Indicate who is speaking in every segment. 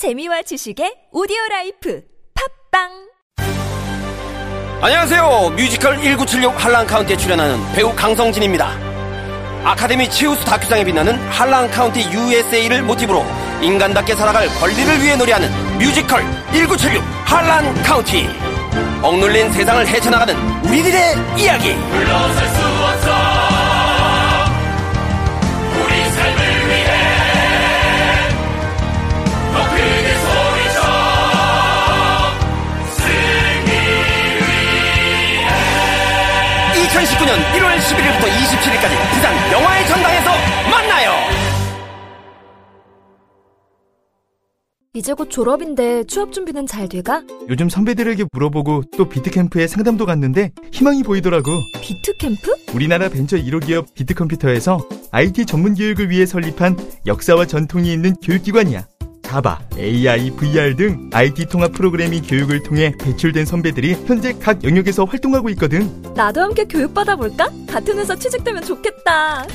Speaker 1: 재미와 지식의 오디오 라이프 팟빵
Speaker 2: 안녕하세요. 뮤지컬 1976 할란카운티에 출연하는 배우 강성진입니다. 아카데미 최우수 다큐상에 빛나는 할란카운티 USA를 모티브로 인간답게 살아갈 권리를 위해 노래하는 뮤지컬 1976 할란카운티. 억눌린 세상을 헤쳐나가는 우리들의 이야기. 물러설 수 2019년 1월 11일부터 27일까지 부산 영화의 전당에서 만나요.
Speaker 1: 이제 곧 졸업인데 취업 준비는 잘 돼가?
Speaker 3: 요즘 선배들에게 물어보고 또 비트캠프에 상담도 갔는데 희망이 보이더라고.
Speaker 1: 비트캠프?
Speaker 3: 우리나라 벤처 1호 기업 비트컴퓨터에서 IT 전문 교육을 위해 설립한 역사와 전통이 있는 교육기관이야. 자바, AI, VR 등 IT 통합 프로그래밍 교육을 통해 배출된 선배들이 현재 각 영역에서 활동하고 있거든.
Speaker 1: 나도 함께 교육받아 볼까? 같은 회사 취직되면 좋겠다.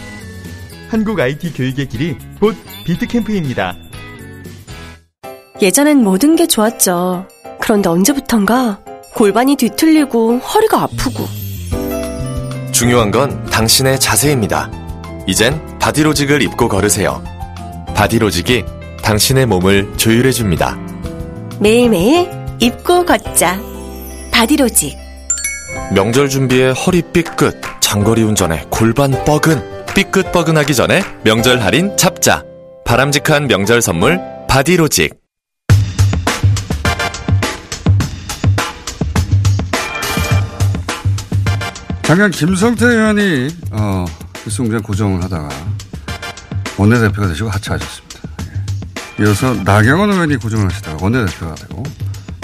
Speaker 3: 한국 IT 교육의 길이 곧 비트캠프입니다.
Speaker 4: 예전엔 모든 게 좋았죠. 그런데 언제부턴가 골반이 뒤틀리고 허리가 아프고
Speaker 5: 중요한 건 당신의 자세입니다. 이젠 바디로직을 입고 걸으세요. 바디로직이 당신의 몸을 조율해 줍니다.
Speaker 4: 매일매일 입고 걷자. 바디로직.
Speaker 5: 명절 준비에 허리 삐끗, 장거리 운전에 골반 뻐근, 삐끗뻐근하기 전에 명절 할인 잡자. 바람직한 명절 선물 바디로직.
Speaker 6: 잠깐 김성태 의원이 어, 기수공장 고정을 하다가 원내대표가 되시고 하차하셨습니다. 예. 이어서 나경원 의원이 고정을 하시다가 원내대표가 되고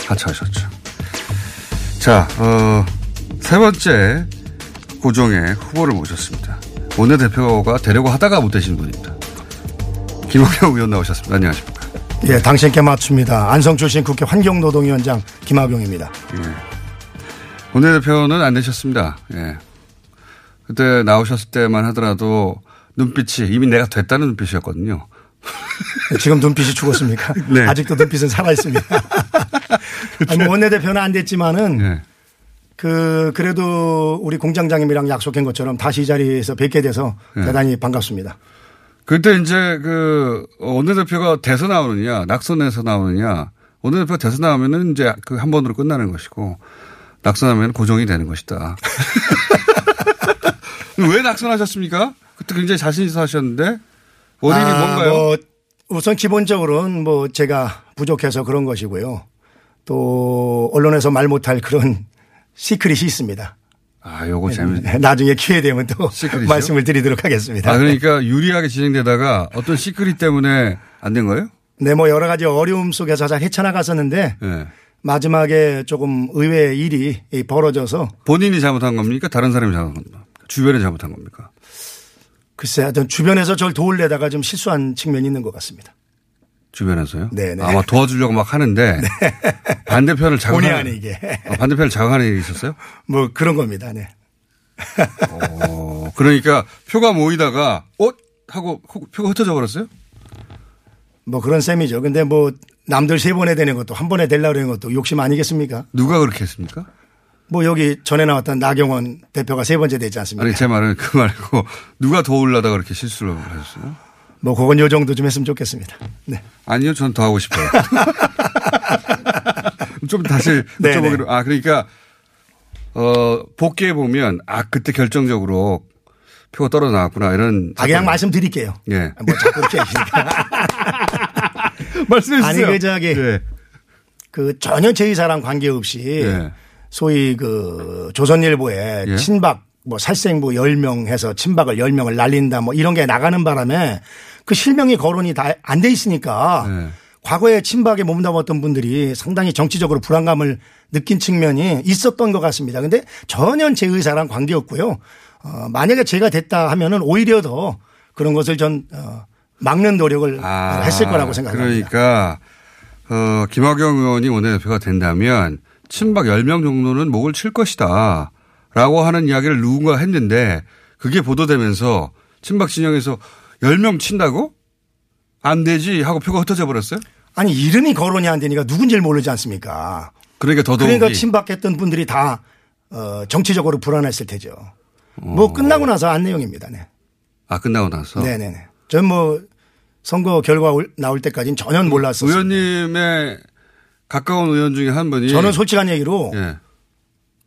Speaker 6: 하차하셨죠. 자, 어, 세 번째 고정의 후보를 모셨습니다. 원내대표가 되려고 하다가 못 되신 분입니다. 김학영 의원 나오셨습니다. 안녕하십니까.
Speaker 7: 예, 당신께 맞춥니다. 안성 출신 국회 환경노동위원장 김학용입니다.
Speaker 6: 예. 원내대표는 안 되셨습니다. 예. 그때 나오셨을 때만 하더라도 눈빛이 이미 내가 됐다는 눈빛이었거든요.
Speaker 7: 지금 눈빛이 죽었습니까?
Speaker 6: 네.
Speaker 7: 아직도 눈빛은 살아있습니다. 아니, 뭐 원내대표는 안 됐지만은
Speaker 6: 예.
Speaker 7: 그 그래도 우리 공장장님이랑 약속한 것처럼 다시 이 자리에서 뵙게 돼서
Speaker 6: 네.
Speaker 7: 대단히 반갑습니다.
Speaker 6: 그때 이제 그 원내대표가 돼서 나오느냐, 낙선해서 나오느냐, 원내대표가 돼서 나오면은 이제 그 한 번으로 끝나는 것이고, 낙선하면 고정이 되는 것이다. 왜 낙선하셨습니까? 그때 굉장히 자신 있어 하셨는데, 원인이
Speaker 7: 아,
Speaker 6: 뭔가요?
Speaker 7: 뭐 우선 기본적으로는 뭐 제가 부족해서 그런 것이고요. 또 언론에서 말 못할 그런 secret이 있습니다.
Speaker 6: 아, 요거 재밌네.
Speaker 7: 나중에 기회 되면 또
Speaker 6: secret이요?
Speaker 7: 말씀을 드리도록 하겠습니다.
Speaker 6: 아, 그러니까 유리하게 진행되다가 어떤 secret 때문에 안 된 거예요?
Speaker 7: 네, 뭐 여러 가지 어려움 속에서 잘 헤쳐나갔었는데
Speaker 6: 예.
Speaker 7: 마지막에 조금 의외의 일이 벌어져서
Speaker 6: 본인이 잘못한 겁니까? 다른 사람이 잘못한 겁니까? 주변에 잘못한 겁니까?
Speaker 7: 글쎄 하여튼 주변에서 저를 도울래다가 좀 실수한 측면이 있는 것 같습니다.
Speaker 6: 주변에서요?
Speaker 7: 네네.
Speaker 6: 아마 도와주려고 막 하는데 반대편을
Speaker 7: 본의
Speaker 6: 자극하는
Speaker 7: 아니게
Speaker 6: 어, 반대편을 자극하는 일이 있었어요?
Speaker 7: 뭐 그런 겁니다. 네.
Speaker 6: 어, 그러니까 표가 모이다가 어 하고 호- 표가 흩어져 버렸어요?
Speaker 7: 뭐 그런 셈이죠. 근데 뭐 남들 세 번에 되는 것도 한 번에 되려고 하는 것도 욕심 아니겠습니까?
Speaker 6: 누가 그렇게 했습니까?
Speaker 7: 뭐 여기 전에 나왔던 나경원 대표가 세 번째 되지 않습니까?
Speaker 6: 아니 제 말은 그 말고 누가 도우려다가 그렇게 실수를 하셨어요?
Speaker 7: 뭐 그건 요 정도 좀 했으면 좋겠습니다. 네.
Speaker 6: 아니요, 전 더 하고 싶어요. 좀 다시
Speaker 7: 네네.
Speaker 6: 여쭤보기로. 아, 그러니까, 어, 복귀해 보면, 아, 그때 결정적으로 표가 떨어져 나왔구나, 이런.
Speaker 7: 아 그냥 말씀드릴게요.
Speaker 6: 예.
Speaker 7: 뭐 자꾸 이렇게.
Speaker 6: 말씀해
Speaker 7: 아니 그 저기
Speaker 6: 예.
Speaker 7: 그 전혀 제 의사랑 관계없이
Speaker 6: 예.
Speaker 7: 소위 그 조선일보에
Speaker 6: 예.
Speaker 7: 친박 뭐 살생부 10명 해서 친박을 10명을 날린다 뭐 이런 게 나가는 바람에 그 실명이 거론이 다 안 돼 있으니까
Speaker 6: 예.
Speaker 7: 과거에 친박에 몸담았던 분들이 상당히 정치적으로 불안감을 느낀 측면이 있었던 것 같습니다. 근데 전혀 제 의사랑 관계없고요. 어, 만약에 제가 됐다 하면은 오히려 더 그런 것을 전 어, 막는 노력을
Speaker 6: 아,
Speaker 7: 했을 거라고 생각합니다.
Speaker 6: 그러니까, 어, 김학영 의원이 원내대표가 된다면 친박 10명 정도는 목을 칠 것이다. 라고 하는 이야기를 누군가 했는데 그게 보도되면서 친박 진영에서 10명 친다고? 안 되지 하고 표가 흩어져 버렸어요?
Speaker 7: 아니 이름이 거론이 안 되니까 누군지를 모르지 않습니까?
Speaker 6: 그러니까 더더욱
Speaker 7: 그러니까 친박했던 분들이 다 어, 정치적으로 불안했을 테죠. 뭐 끝나고 나서 안 내용입니다. 네.
Speaker 6: 아 끝나고 나서
Speaker 7: 네네네. 전 뭐 선거 결과 올- 나올 때까지는 전혀 몰랐었어요.
Speaker 6: 의원님의 가까운 의원 중에 한 분이
Speaker 7: 저는 솔직한 얘기로
Speaker 6: 예.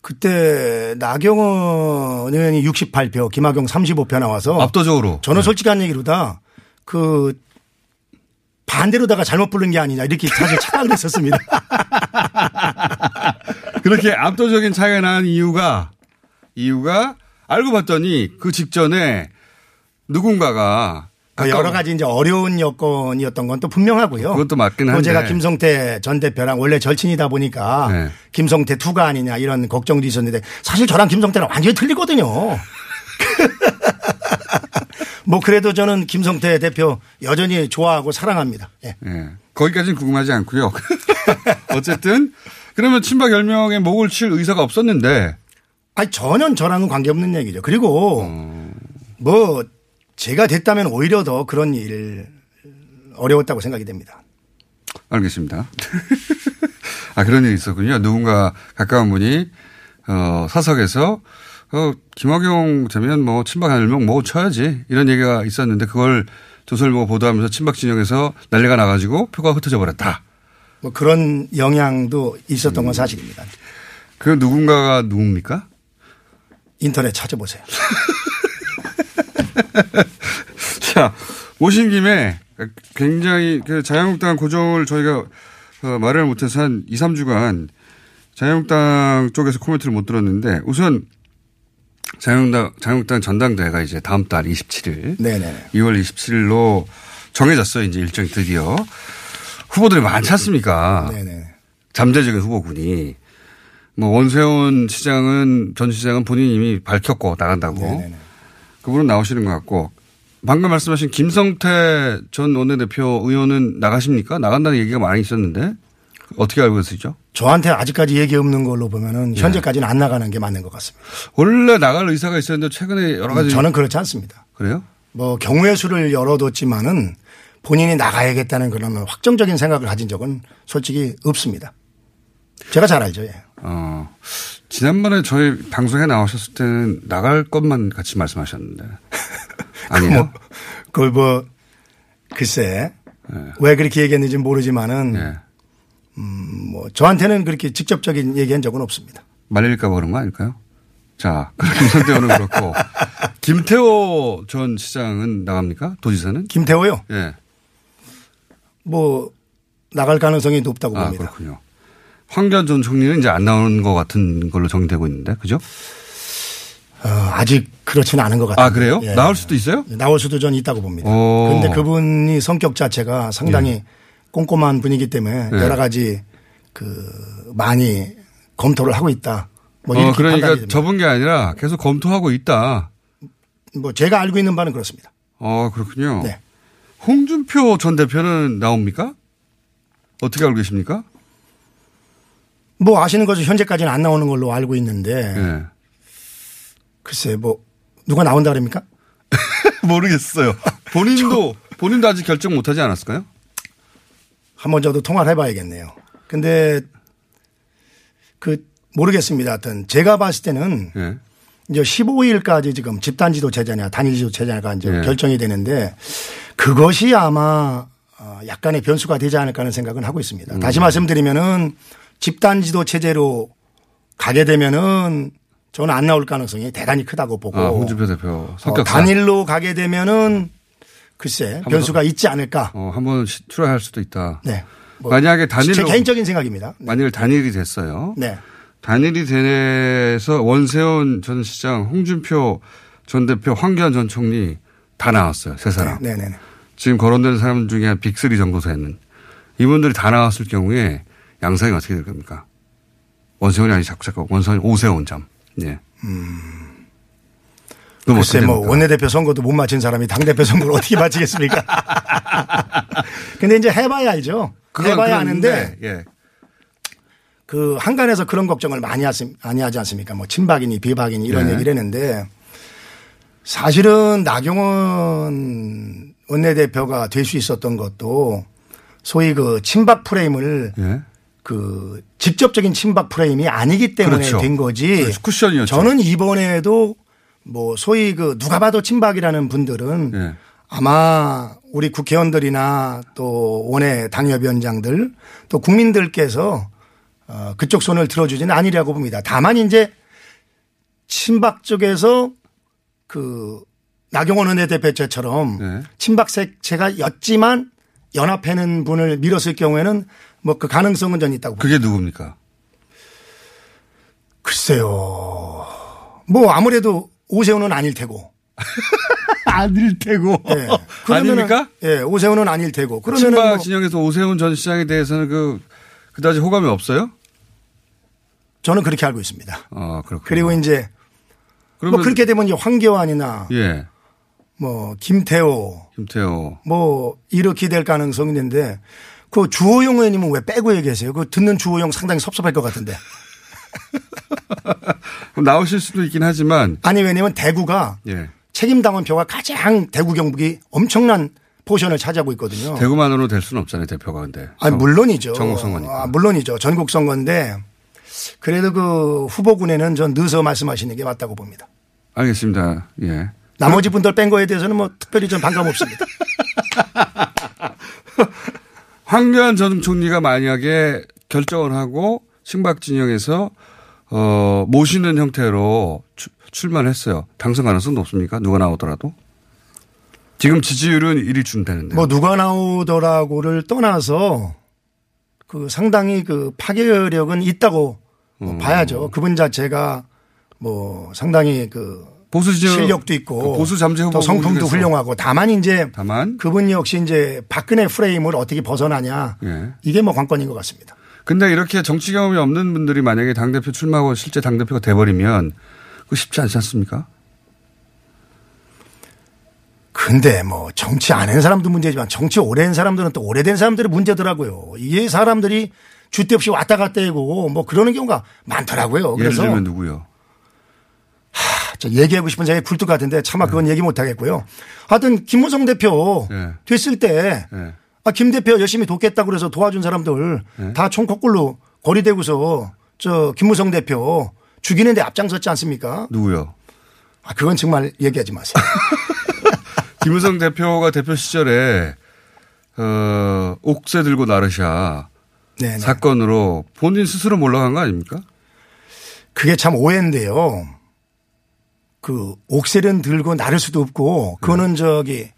Speaker 7: 그때 나경원 의원이 68표, 김학용 35표 나와서
Speaker 6: 압도적으로
Speaker 7: 저는 솔직한 얘기로 다 그 반대로다가 잘못 부른 게 아니냐 이렇게 사실 착각을 했었습니다.
Speaker 6: 그렇게 압도적인 차이가 난 이유가 이유가 알고 봤더니 그 직전에 누군가가
Speaker 7: 그 여러 가지 이제 어려운 여건이었던 건 또 분명하고요.
Speaker 6: 그것도 맞긴
Speaker 7: 또
Speaker 6: 한데.
Speaker 7: 제가 김성태 전 대표랑 원래 절친이다 보니까
Speaker 6: 네.
Speaker 7: 김성태 투가 아니냐 이런 걱정도 있었는데 사실 저랑 김성태랑 완전히 틀리거든요. 뭐 그래도 저는 김성태 대표 여전히 좋아하고 사랑합니다. 예.
Speaker 6: 예. 거기까지는 궁금하지 않고요. 어쨌든 그러면 친박 10명의 목을 칠 의사가 없었는데
Speaker 7: 아니 전혀 저랑은 관계없는 얘기죠. 그리고
Speaker 6: 어.
Speaker 7: 뭐 제가 됐다면 오히려 더 그런 일 어려웠다고 생각이 됩니다.
Speaker 6: 알겠습니다. 아 그런 일이 있었군요. 누군가 가까운 분이 어, 사석에서 어, 김학용 되면 뭐 친박 10명 뭐 쳐야지 이런 얘기가 있었는데 그걸 조선일보 보도하면서 친박 진영에서 난리가 나가지고 표가 흩어져 버렸다.
Speaker 7: 뭐 그런 영향도 있었던 건 사실입니다.
Speaker 6: 그 누군가가 누굽니까?
Speaker 7: 인터넷 찾아보세요.
Speaker 6: 자, 오신 김에 굉장히 그 자유한국당 고정을 저희가 어, 말을 못해서 한 2, 3주간 자유한국당 쪽에서 코멘트를 못 들었는데 우선 자유한국당, 자유한국당 전당대회가 이제 다음 달 27일.
Speaker 7: 네네.
Speaker 6: 2월 27일로 정해졌어요. 이제 일정이 드디어. 후보들이 많지 않습니까?
Speaker 7: 네네.
Speaker 6: 잠재적인 후보군이. 뭐 원세훈 시장은 전 시장은 본인이 이미 밝혔고 나간다고.
Speaker 7: 네네네.
Speaker 6: 그분은 나오시는 것 같고 방금 말씀하신 김성태 전 원내대표 의원은 나가십니까? 나간다는 얘기가 많이 있었는데 어떻게 알고 계시죠?
Speaker 7: 저한테 아직까지 얘기 없는 걸로 보면은 현재까지는 안 나가는 게 맞는 것 같습니다.
Speaker 6: 원래 나갈 의사가 있었는데 최근에 여러 가지
Speaker 7: 저는 그렇지 않습니다.
Speaker 6: 그래요?
Speaker 7: 뭐 경우의 수를 열어뒀지만은 본인이 나가야겠다는 그런 확정적인 생각을 가진 적은 솔직히 없습니다. 제가 잘 알죠. 예.
Speaker 6: 어 지난번에 저희 방송에 나오셨을 때는 나갈 것만 같이 말씀하셨는데 아니요.
Speaker 7: 뭐 그걸 뭐 글쎄 왜 그렇게 얘기했는지 모르지만은
Speaker 6: 네.
Speaker 7: 뭐 저한테는 그렇게 직접적인 얘기한 적은 없습니다.
Speaker 6: 말릴까 봐 그런 거 아닐까요? 자, 의원은 그렇고 김태호 전 시장은 나갑니까? 도지사는?
Speaker 7: 김태호요.
Speaker 6: 예.
Speaker 7: 뭐 나갈 가능성이 높다고
Speaker 6: 아,
Speaker 7: 봅니다.
Speaker 6: 그렇군요. 황교안 전 총리는 이제 안 나오는 것 같은 걸로 정리되고 있는데, 그죠?
Speaker 7: 어, 아직 그렇지는 않은 것 같아요.
Speaker 6: 아, 그래요? 나올 수도 있어요?
Speaker 7: 나올 수도 전 있다고 봅니다.
Speaker 6: 오.
Speaker 7: 그런데 그분이 성격 자체가 상당히 꼼꼼한 분이기 때문에
Speaker 6: 네.
Speaker 7: 여러 가지 그 많이 검토를 하고 있다. 뭐
Speaker 6: 어, 그러니까. 접은 게 아니라 계속 검토하고 있다.
Speaker 7: 뭐 제가 알고 있는 바는 그렇습니다.
Speaker 6: 어, 그렇군요.
Speaker 7: 네.
Speaker 6: 홍준표 전 대표는 나옵니까? 어떻게 알고 계십니까?
Speaker 7: 뭐 아시는 것은 현재까지는 안 나오는 걸로 알고 있는데
Speaker 6: 예.
Speaker 7: 글쎄 뭐 누가 나온다 그럽니까?
Speaker 6: 모르겠어요. 본인도, 본인도 아직 결정 못 하지 않았을까요?
Speaker 7: 한번 저도 통화를 해봐야겠네요. 근데 그 모르겠습니다. 하여튼 제가 봤을 때는
Speaker 6: 예.
Speaker 7: 이제 15일까지 지금 집단 지도 체제냐 단일 지도 체제냐가 이제
Speaker 6: 예.
Speaker 7: 결정이 되는데 그것이 아마 어, 약간의 변수가 되지 않을까 하는 생각은 하고 있습니다.
Speaker 6: 음.
Speaker 7: 다시 말씀드리면은 집단 지도 체제로 가게 되면은 저는 안 나올 가능성이 대단히 크다고 보고
Speaker 6: 아, 홍준표 대표
Speaker 7: 어,
Speaker 6: 성격상.
Speaker 7: 단일로 가게 되면은 글쎄 변수가 있지 않을까.
Speaker 6: 어, 한번 시- 출하할 수도 있다.
Speaker 7: 네. 뭐
Speaker 6: 만약에 단일로.
Speaker 7: 제 개인적인 생각입니다. 네.
Speaker 6: 만일 단일이 됐어요.
Speaker 7: 네.
Speaker 6: 단일이 돼서 원세훈 전 시장, 홍준표 전 대표, 황교안 전 총리 다 나왔어요. 세 사람.
Speaker 7: 네, 네, 네.
Speaker 6: 지금 거론되는 사람 중에 한 빅3 정도 되는 이분들이 다 나왔을 경우에 양상이 어떻게 될 겁니까? 원세훈이 아니 자꾸 자꾸 원세훈 오세훈 점. 예. 그럼
Speaker 7: 글쎄 뭐
Speaker 6: 됩니까?
Speaker 7: 원내대표 선거도 못 마친 사람이 당대표 선거를 어떻게 마치겠습니까? 근데 이제 해봐야 알죠. 해봐야 아는데
Speaker 6: 예.
Speaker 7: 그 한간에서 그런 걱정을 많이, 하시, 많이 하지 않습니까? 뭐 친박이니 비박이니 이런
Speaker 6: 네.
Speaker 7: 얘기를 했는데 사실은 나경원 원내대표가 될 수 있었던 것도 소위 그 침박 프레임을
Speaker 6: 예.
Speaker 7: 그 직접적인 침박 프레임이 아니기 때문에
Speaker 6: 그렇죠.
Speaker 7: 된 거지.
Speaker 6: 그렇죠. 쿠션이었죠.
Speaker 7: 저는 이번에도 뭐 소위 그 누가 봐도 침박이라는 분들은
Speaker 6: 예.
Speaker 7: 아마 우리 국회의원들이나 또 원외 당협위원장들 또 국민들께서 어, 그쪽 손을 들어주지는 아니라고 봅니다. 다만 이제 친박 쪽에서 그 나경원 원내대표처럼
Speaker 6: 네.
Speaker 7: 친박 색채가 였지만 연합해는 분을 밀었을 경우에는 뭐 그 가능성은 전 있다고 봅니다.
Speaker 6: 그게 누굽니까?
Speaker 7: 글쎄요. 뭐 아무래도 오세훈은 아닐 테고.
Speaker 6: 아닐 테고.
Speaker 7: 예.
Speaker 6: 아닙니까?
Speaker 7: 예, 오세훈은 아닐 테고. 그러면은
Speaker 6: 친박
Speaker 7: 뭐
Speaker 6: 진영에서 오세훈 전 시장에 대해서는 그 그다지 호감이 없어요?
Speaker 7: 저는 그렇게 알고 있습니다.
Speaker 6: 아 그렇군요.
Speaker 7: 그리고 이제
Speaker 6: 그러면
Speaker 7: 뭐 그렇게 되면 이제 황교안이나
Speaker 6: 예
Speaker 7: 뭐 김태호
Speaker 6: 김태호
Speaker 7: 뭐 이렇게 될 가능성이 있는데 그 주호영 의원님은 왜 빼고 얘기하세요? 그 듣는 주호영 상당히 섭섭할 것 같은데.
Speaker 6: 나오실 수도 있긴 하지만
Speaker 7: 아니 왜냐면 대구가
Speaker 6: 예
Speaker 7: 책임당원 표가 가장 대구 경북이 엄청난 포션을 차지하고 있거든요.
Speaker 6: 대구만으로 될 수는 없잖아요 대표가 근데.
Speaker 7: 아
Speaker 6: 정-
Speaker 7: 물론이죠.
Speaker 6: 전국 선거니까.
Speaker 7: 아, 물론이죠. 전국 선거인데 그래도 그 후보군에는 전 늦어 말씀하시는 게 맞다고 봅니다.
Speaker 6: 알겠습니다. 예.
Speaker 7: 나머지 분들 뺀 거에 대해서는 뭐 특별히 전 반감 없습니다.
Speaker 6: 황교안 전 총리가 만약에 결정을 하고 친박 진영에서 어 모시는 형태로 추- 출마를 했어요. 당선 가능성 높습니까? 누가 나오더라도? 지금 지지율은 1위 준다는데.
Speaker 7: 뭐 누가 나오더라고를 떠나서 그 상당히 그 파괴력은 있다고 뭐 봐야죠. 그분 자체가 뭐 상당히 그
Speaker 6: 보수 진영
Speaker 7: 실력도 있고
Speaker 6: 그 보수 잠재 후보
Speaker 7: 또 성품도 훌륭하고 다만 이제
Speaker 6: 다만
Speaker 7: 그분 역시 이제 박근혜 프레임을 어떻게 벗어나냐
Speaker 6: 예.
Speaker 7: 이게 뭐 관건인 것 같습니다.
Speaker 6: 근데 이렇게 정치 경험이 없는 분들이 만약에 당 대표 출마하고 실제 당 대표가 돼버리면 그거 쉽지 않지 않습니까?
Speaker 7: 근데 뭐 정치 안 한 사람도 문제지만 정치 오래 한 사람들은 또 오래된 사람들이 문제더라고요. 이게 사람들이 주대 없이 왔다 갔다 하고 뭐 그러는 경우가 많더라고요.
Speaker 6: 예를
Speaker 7: 그래서
Speaker 6: 들면 누구요?
Speaker 7: 저 얘기하고 싶은 자기 굴뚝 같은데 차마 그건 얘기 못 하겠고요. 하여튼 김무성 대표
Speaker 6: 네.
Speaker 7: 됐을 때
Speaker 6: 예.
Speaker 7: 아, 김 대표 열심히 돕겠다고 그래서 도와준 사람들
Speaker 6: 네.
Speaker 7: 다총 거꾸로 거리대고서 저 김무성 대표 죽이는데 앞장섰지 않습니까?
Speaker 6: 누구요?
Speaker 7: 아, 그건 정말 얘기하지 마세요.
Speaker 6: 김우성 대표가 대표 시절에 어, 옥새 들고 나르샤
Speaker 7: 네.
Speaker 6: 사건으로 본인 스스로 몰락한 거 아닙니까?
Speaker 7: 그게 참 오해인데요. 그 옥셀은 들고 나를 수도 없고 그거는 저기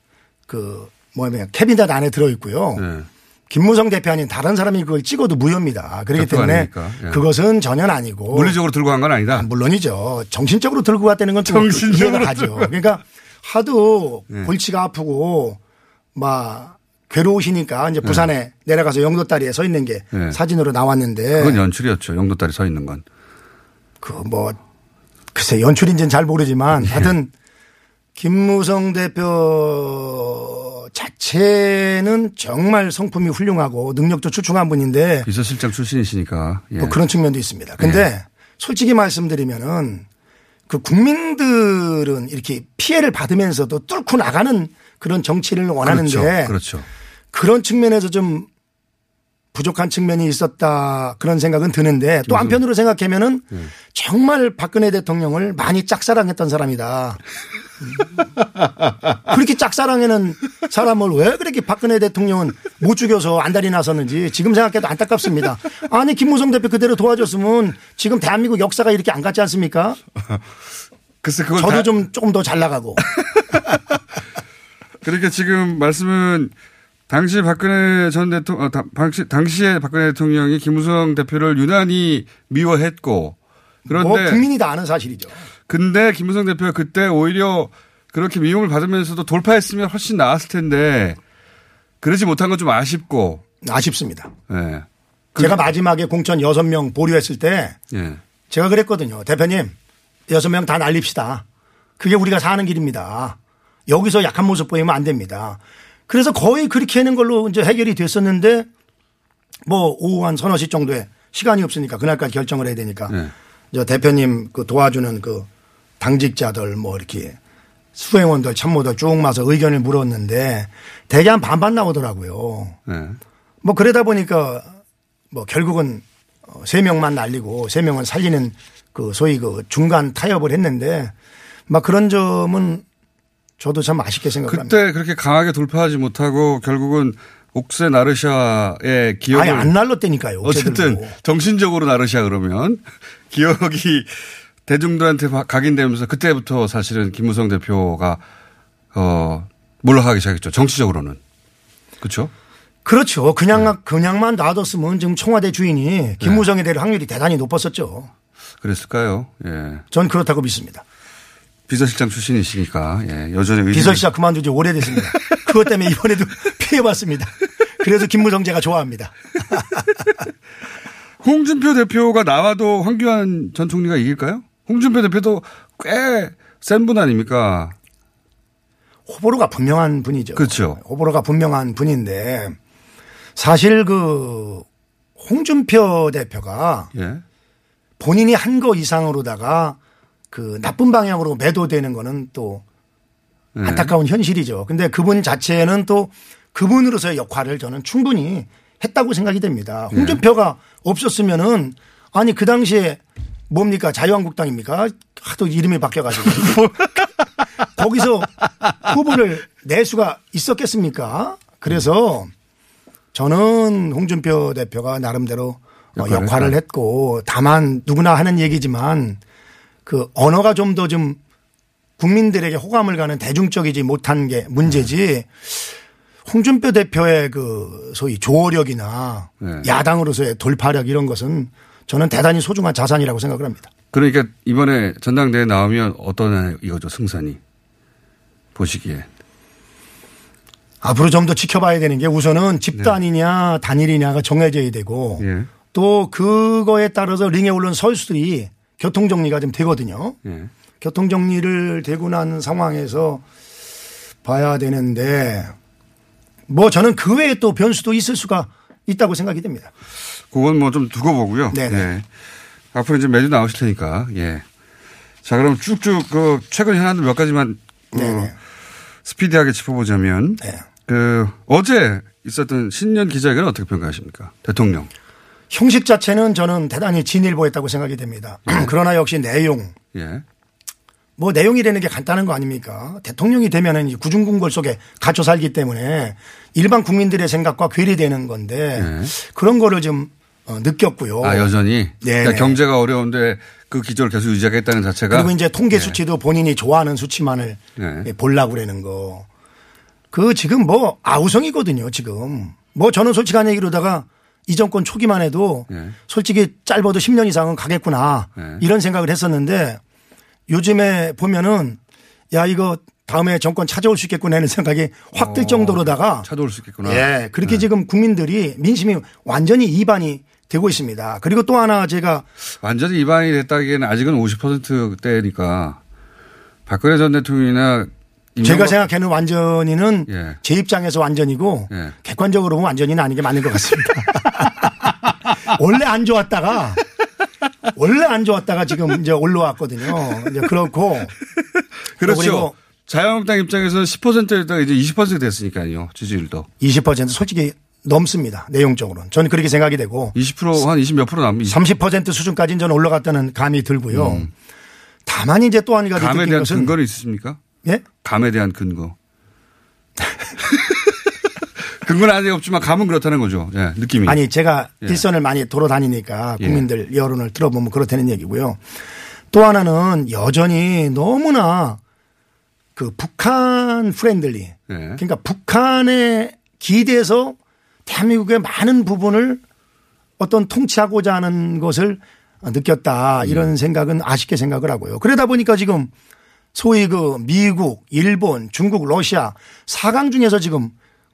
Speaker 7: 그 뭐냐면 캐비넷 안에 들어 있고요.
Speaker 6: 네.
Speaker 7: 김무성 대표 아닌 다른 사람이 그걸 찍어도 무효입니다. 그렇기 때문에.
Speaker 6: 예.
Speaker 7: 그것은 전혀 아니고
Speaker 6: 물리적으로 들고 간 건 아니다.
Speaker 7: 아, 물론이죠. 정신적으로 들고 갔다는 건또
Speaker 6: 정신적으로
Speaker 7: 이해가 가죠. 그러니까 하도
Speaker 6: 네.
Speaker 7: 골치가 아프고 막 괴로우시니까
Speaker 6: 네.
Speaker 7: 이제 부산에 내려가서 영도다리에 서 있는 게
Speaker 6: 네.
Speaker 7: 사진으로 나왔는데
Speaker 6: 그건 연출이었죠. 영도다리 서 있는 건.
Speaker 7: 그뭐 글쎄 연출인지는 잘 모르지만
Speaker 6: 네.
Speaker 7: 하여튼 김무성 대표 자체는 정말 성품이 훌륭하고 능력도 출중한 분인데
Speaker 6: 비서실장 출신이시니까. 예.
Speaker 7: 뭐 그런 측면도 있습니다. 근데 솔직히 말씀드리면은 그 국민들은 이렇게 피해를 받으면서도 뚫고 나가는 그런 정치를 원하는데
Speaker 6: 그렇죠. 그렇죠.
Speaker 7: 그런 측면에서 좀 부족한 측면이 있었다 그런 생각은 드는데 또 한편으로 생각하면은
Speaker 6: 네.
Speaker 7: 정말 박근혜 대통령을 많이 짝사랑했던 사람이다. 음. 그렇게 짝사랑하는 사람을 왜 그렇게 박근혜 대통령은 못 죽여서 안달이 나섰는지 지금 생각해도 안타깝습니다. 아니 김무성 대표 그대로 도와줬으면 지금 대한민국 역사가 이렇게 안 갔지 않습니까?
Speaker 6: 글쎄 그걸
Speaker 7: 저도
Speaker 6: 다-
Speaker 7: 좀 조금 더 잘 나가고
Speaker 6: 그러니까 지금 말씀은 당시 박근혜 전 대통령, 어, 다- 당시, 당시에 박근혜 대통령이 김무성 대표를 유난히 미워했고 그런데
Speaker 7: 뭐 국민이 다 아는 사실이죠.
Speaker 6: 근데 김무성 대표가 그때 오히려 그렇게 미움을 받으면서도 돌파했으면 훨씬 나았을 텐데 그러지 못한 건 좀 아쉽고
Speaker 7: 아쉽습니다.
Speaker 6: 예.
Speaker 7: 제가 마지막에 공천 6명 보류했을 때
Speaker 6: 예.
Speaker 7: 제가 그랬거든요. 대표님, 여섯 명다 날립시다. 그게 우리가 사는 길입니다. 여기서 약한 모습 보이면 안 됩니다. 그래서 거의 그렇게 하는 걸로 이제 해결이 됐었는데 뭐 오후 한 서너 시 정도에 시간이 없으니까 그날까지 결정을 해야 되니까
Speaker 6: 네.
Speaker 7: 저 대표님 그 도와주는 그 당직자들 뭐 이렇게 수행원들 참모들 쭉 마서 의견을 물었는데 대개 한 반반 나오더라고요.
Speaker 6: 예.
Speaker 7: 뭐 그러다 보니까 뭐 결국은 어, 세 명만 날리고 세 명은 살리는 그 소위 그 중간 타협을 했는데 막 그런 점은 저도 참 아쉽게 생각합니다.
Speaker 6: 그때 그렇게 강하게 돌파하지 못하고 결국은 옥세 나르샤의
Speaker 7: 아예 안 날랐다니까요.
Speaker 6: 어쨌든. 정신적으로 나르샤 그러면 기억이 대중들한테 바- 각인되면서 그때부터 사실은 김무성 대표가 어 몰락하기 시작했죠. 정치적으로는 그렇죠.
Speaker 7: 그렇죠.
Speaker 6: 네.
Speaker 7: 그냥 그냥만 놔뒀으면 지금 청와대 주인이 김무성이 될 확률이 대단히 높았었죠.
Speaker 6: 그랬을까요? 예.
Speaker 7: 전 그렇다고 믿습니다.
Speaker 6: 비서실장 출신이시니까 예. 여전히
Speaker 7: 비서실장 그만둔 지 오래됐습니다. 그것 때문에 이번에도 피해봤습니다. 그래서 김무성 제가 좋아합니다.
Speaker 6: 홍준표 대표가 나와도 황교안 전 총리가 이길까요? 홍준표 대표도 꽤 센 분 아닙니까?
Speaker 7: 호불호가 분명한 분이죠.
Speaker 6: 그렇죠.
Speaker 7: 호불호가 분명한 분인데 사실 그 홍준표 대표가
Speaker 6: 예.
Speaker 7: 본인이 한 거 이상으로다가 그 나쁜 방향으로 매도되는 거는 또
Speaker 6: 예.
Speaker 7: 안타까운 현실이죠. 근데 그분 자체는 또 그분으로서의 역할을 저는 충분히 했다고 생각이 됩니다.
Speaker 6: 예.
Speaker 7: 홍준표가 없었으면은 아니 그 당시에 뭡니까 자유한국당입니까? 하도 이름이 바뀌어가지고 거기서 후보를 낼 수가 있었겠습니까? 그래서 저는 홍준표 대표가 나름대로 어,
Speaker 6: 역할을
Speaker 7: 역할을
Speaker 6: 했다.
Speaker 7: 했고 다만 누구나 하는 얘기지만 그 언어가 좀더좀 국민들에게 호감을 가는 대중적이지 못한 게 문제지 홍준표 대표의 그 소위 조어력이나
Speaker 6: 네.
Speaker 7: 야당으로서의 돌파력 이런 것은 저는 대단히 소중한 자산이라고 생각을 합니다.
Speaker 6: 그러니까 이번에 전당대회 나오면 어떤 이거죠 승산이 보시기에
Speaker 7: 앞으로 좀 더 지켜봐야 되는 게 우선은 집단이냐 단일이냐가 정해져야 되고
Speaker 6: 예.
Speaker 7: 또 그거에 따라서 링에 오른 선수들이 교통 정리가 좀 되거든요.
Speaker 6: 예.
Speaker 7: 교통 정리를 되고 난 상황에서 봐야 되는데 뭐 저는 그 외에 또 변수도 있을 수가 있다고 생각이 됩니다.
Speaker 6: 그건 뭐 좀 두고 보고요.
Speaker 7: 네네.
Speaker 6: 예. 앞으로 이제 매주 나오실 테니까 예. 자 그럼 쭉쭉 그 최근 현안들 몇 가지만 어,
Speaker 7: 네네.
Speaker 6: 스피디하게 짚어보자면
Speaker 7: 네.
Speaker 6: 그 어제 있었던 신년 기자회견은 어떻게 평가하십니까? 대통령.
Speaker 7: 형식 자체는 저는 대단히 진일보했다고 생각이 됩니다. 그러나 역시 내용
Speaker 6: 예.
Speaker 7: 뭐 내용이라는 게 간단한 거 아닙니까? 대통령이 되면은 이 구중궁궐 속에 갇혀 살기 때문에 일반 국민들의 생각과 괴리되는 건데
Speaker 6: 네.
Speaker 7: 그런 거를 좀 어, 느꼈고요.
Speaker 6: 아 여전히
Speaker 7: 네네.
Speaker 6: 그러니까 경제가 어려운데 그 기조를 계속 유지하겠다는 자체가
Speaker 7: 그리고 이제 통계
Speaker 6: 네.
Speaker 7: 수치도 본인이 좋아하는 수치만을
Speaker 6: 네.
Speaker 7: 예, 보려고 그러는 거. 그 지금 뭐 아우성이거든요, 지금. 뭐 저는 솔직한 얘기로다가 이 정권 초기만 해도
Speaker 6: 네.
Speaker 7: 솔직히 짧아도 10년 이상은 가겠구나
Speaker 6: 네.
Speaker 7: 이런 생각을 했었는데 요즘에 보면은 야, 이거 다음에 정권 찾아올 수 있겠구나 하는 생각이 확들
Speaker 6: 어,
Speaker 7: 정도로다가
Speaker 6: 찾아올 수 있겠구나.
Speaker 7: 예, 그렇게
Speaker 6: 네.
Speaker 7: 지금 국민들이 민심이 완전히 이반이 되고 있습니다. 그리고 또 하나 제가
Speaker 6: 완전히 입안이 됐다기에는 아직은 50%대니까 박근혜 전 대통령이나
Speaker 7: 제가 생각하는 완전히는
Speaker 6: 예.
Speaker 7: 제 입장에서 완전이고
Speaker 6: 예.
Speaker 7: 객관적으로 보면 완전히는 아닌 게 맞는 것 같습니다. 원래 안 좋았다가 원래 안 좋았다가 지금 이제 올라왔거든요. 이제 그렇고
Speaker 6: 그렇죠. 자유한국당 입장에서는 10%였다가 이제 20% 됐으니까요. 지지율도.
Speaker 7: 20% 솔직히 넘습니다. 내용적으로는. 저는 그렇게 생각이 되고
Speaker 6: 20%한 20 몇 프로 남으면
Speaker 7: 30% 수준까지는 저는 올라갔다는 감이 들고요. 다만 이제 또 한 가지
Speaker 6: 음. 감에 대한 근거는 있으십니까?
Speaker 7: 예?
Speaker 6: 감에 대한 근거. 근거는 아직 없지만 감은 그렇다는 거죠. 예, 느낌이.
Speaker 7: 아니 제가
Speaker 6: 예.
Speaker 7: 일선을 많이 돌아다니니까
Speaker 6: 예.
Speaker 7: 국민들 여론을 들어보면 그렇다는 얘기고요. 또 하나는 여전히 너무나 그 북한 friendly
Speaker 6: 예.
Speaker 7: 그러니까 북한에 기대서 대한민국의 많은 부분을 어떤 통치하고자 하는 것을 느꼈다
Speaker 6: 음.
Speaker 7: 이런 생각은 아쉽게 생각을 하고요. 그러다 보니까 지금 소위 그 미국, 일본, 중국, 러시아 4강 중에서 지금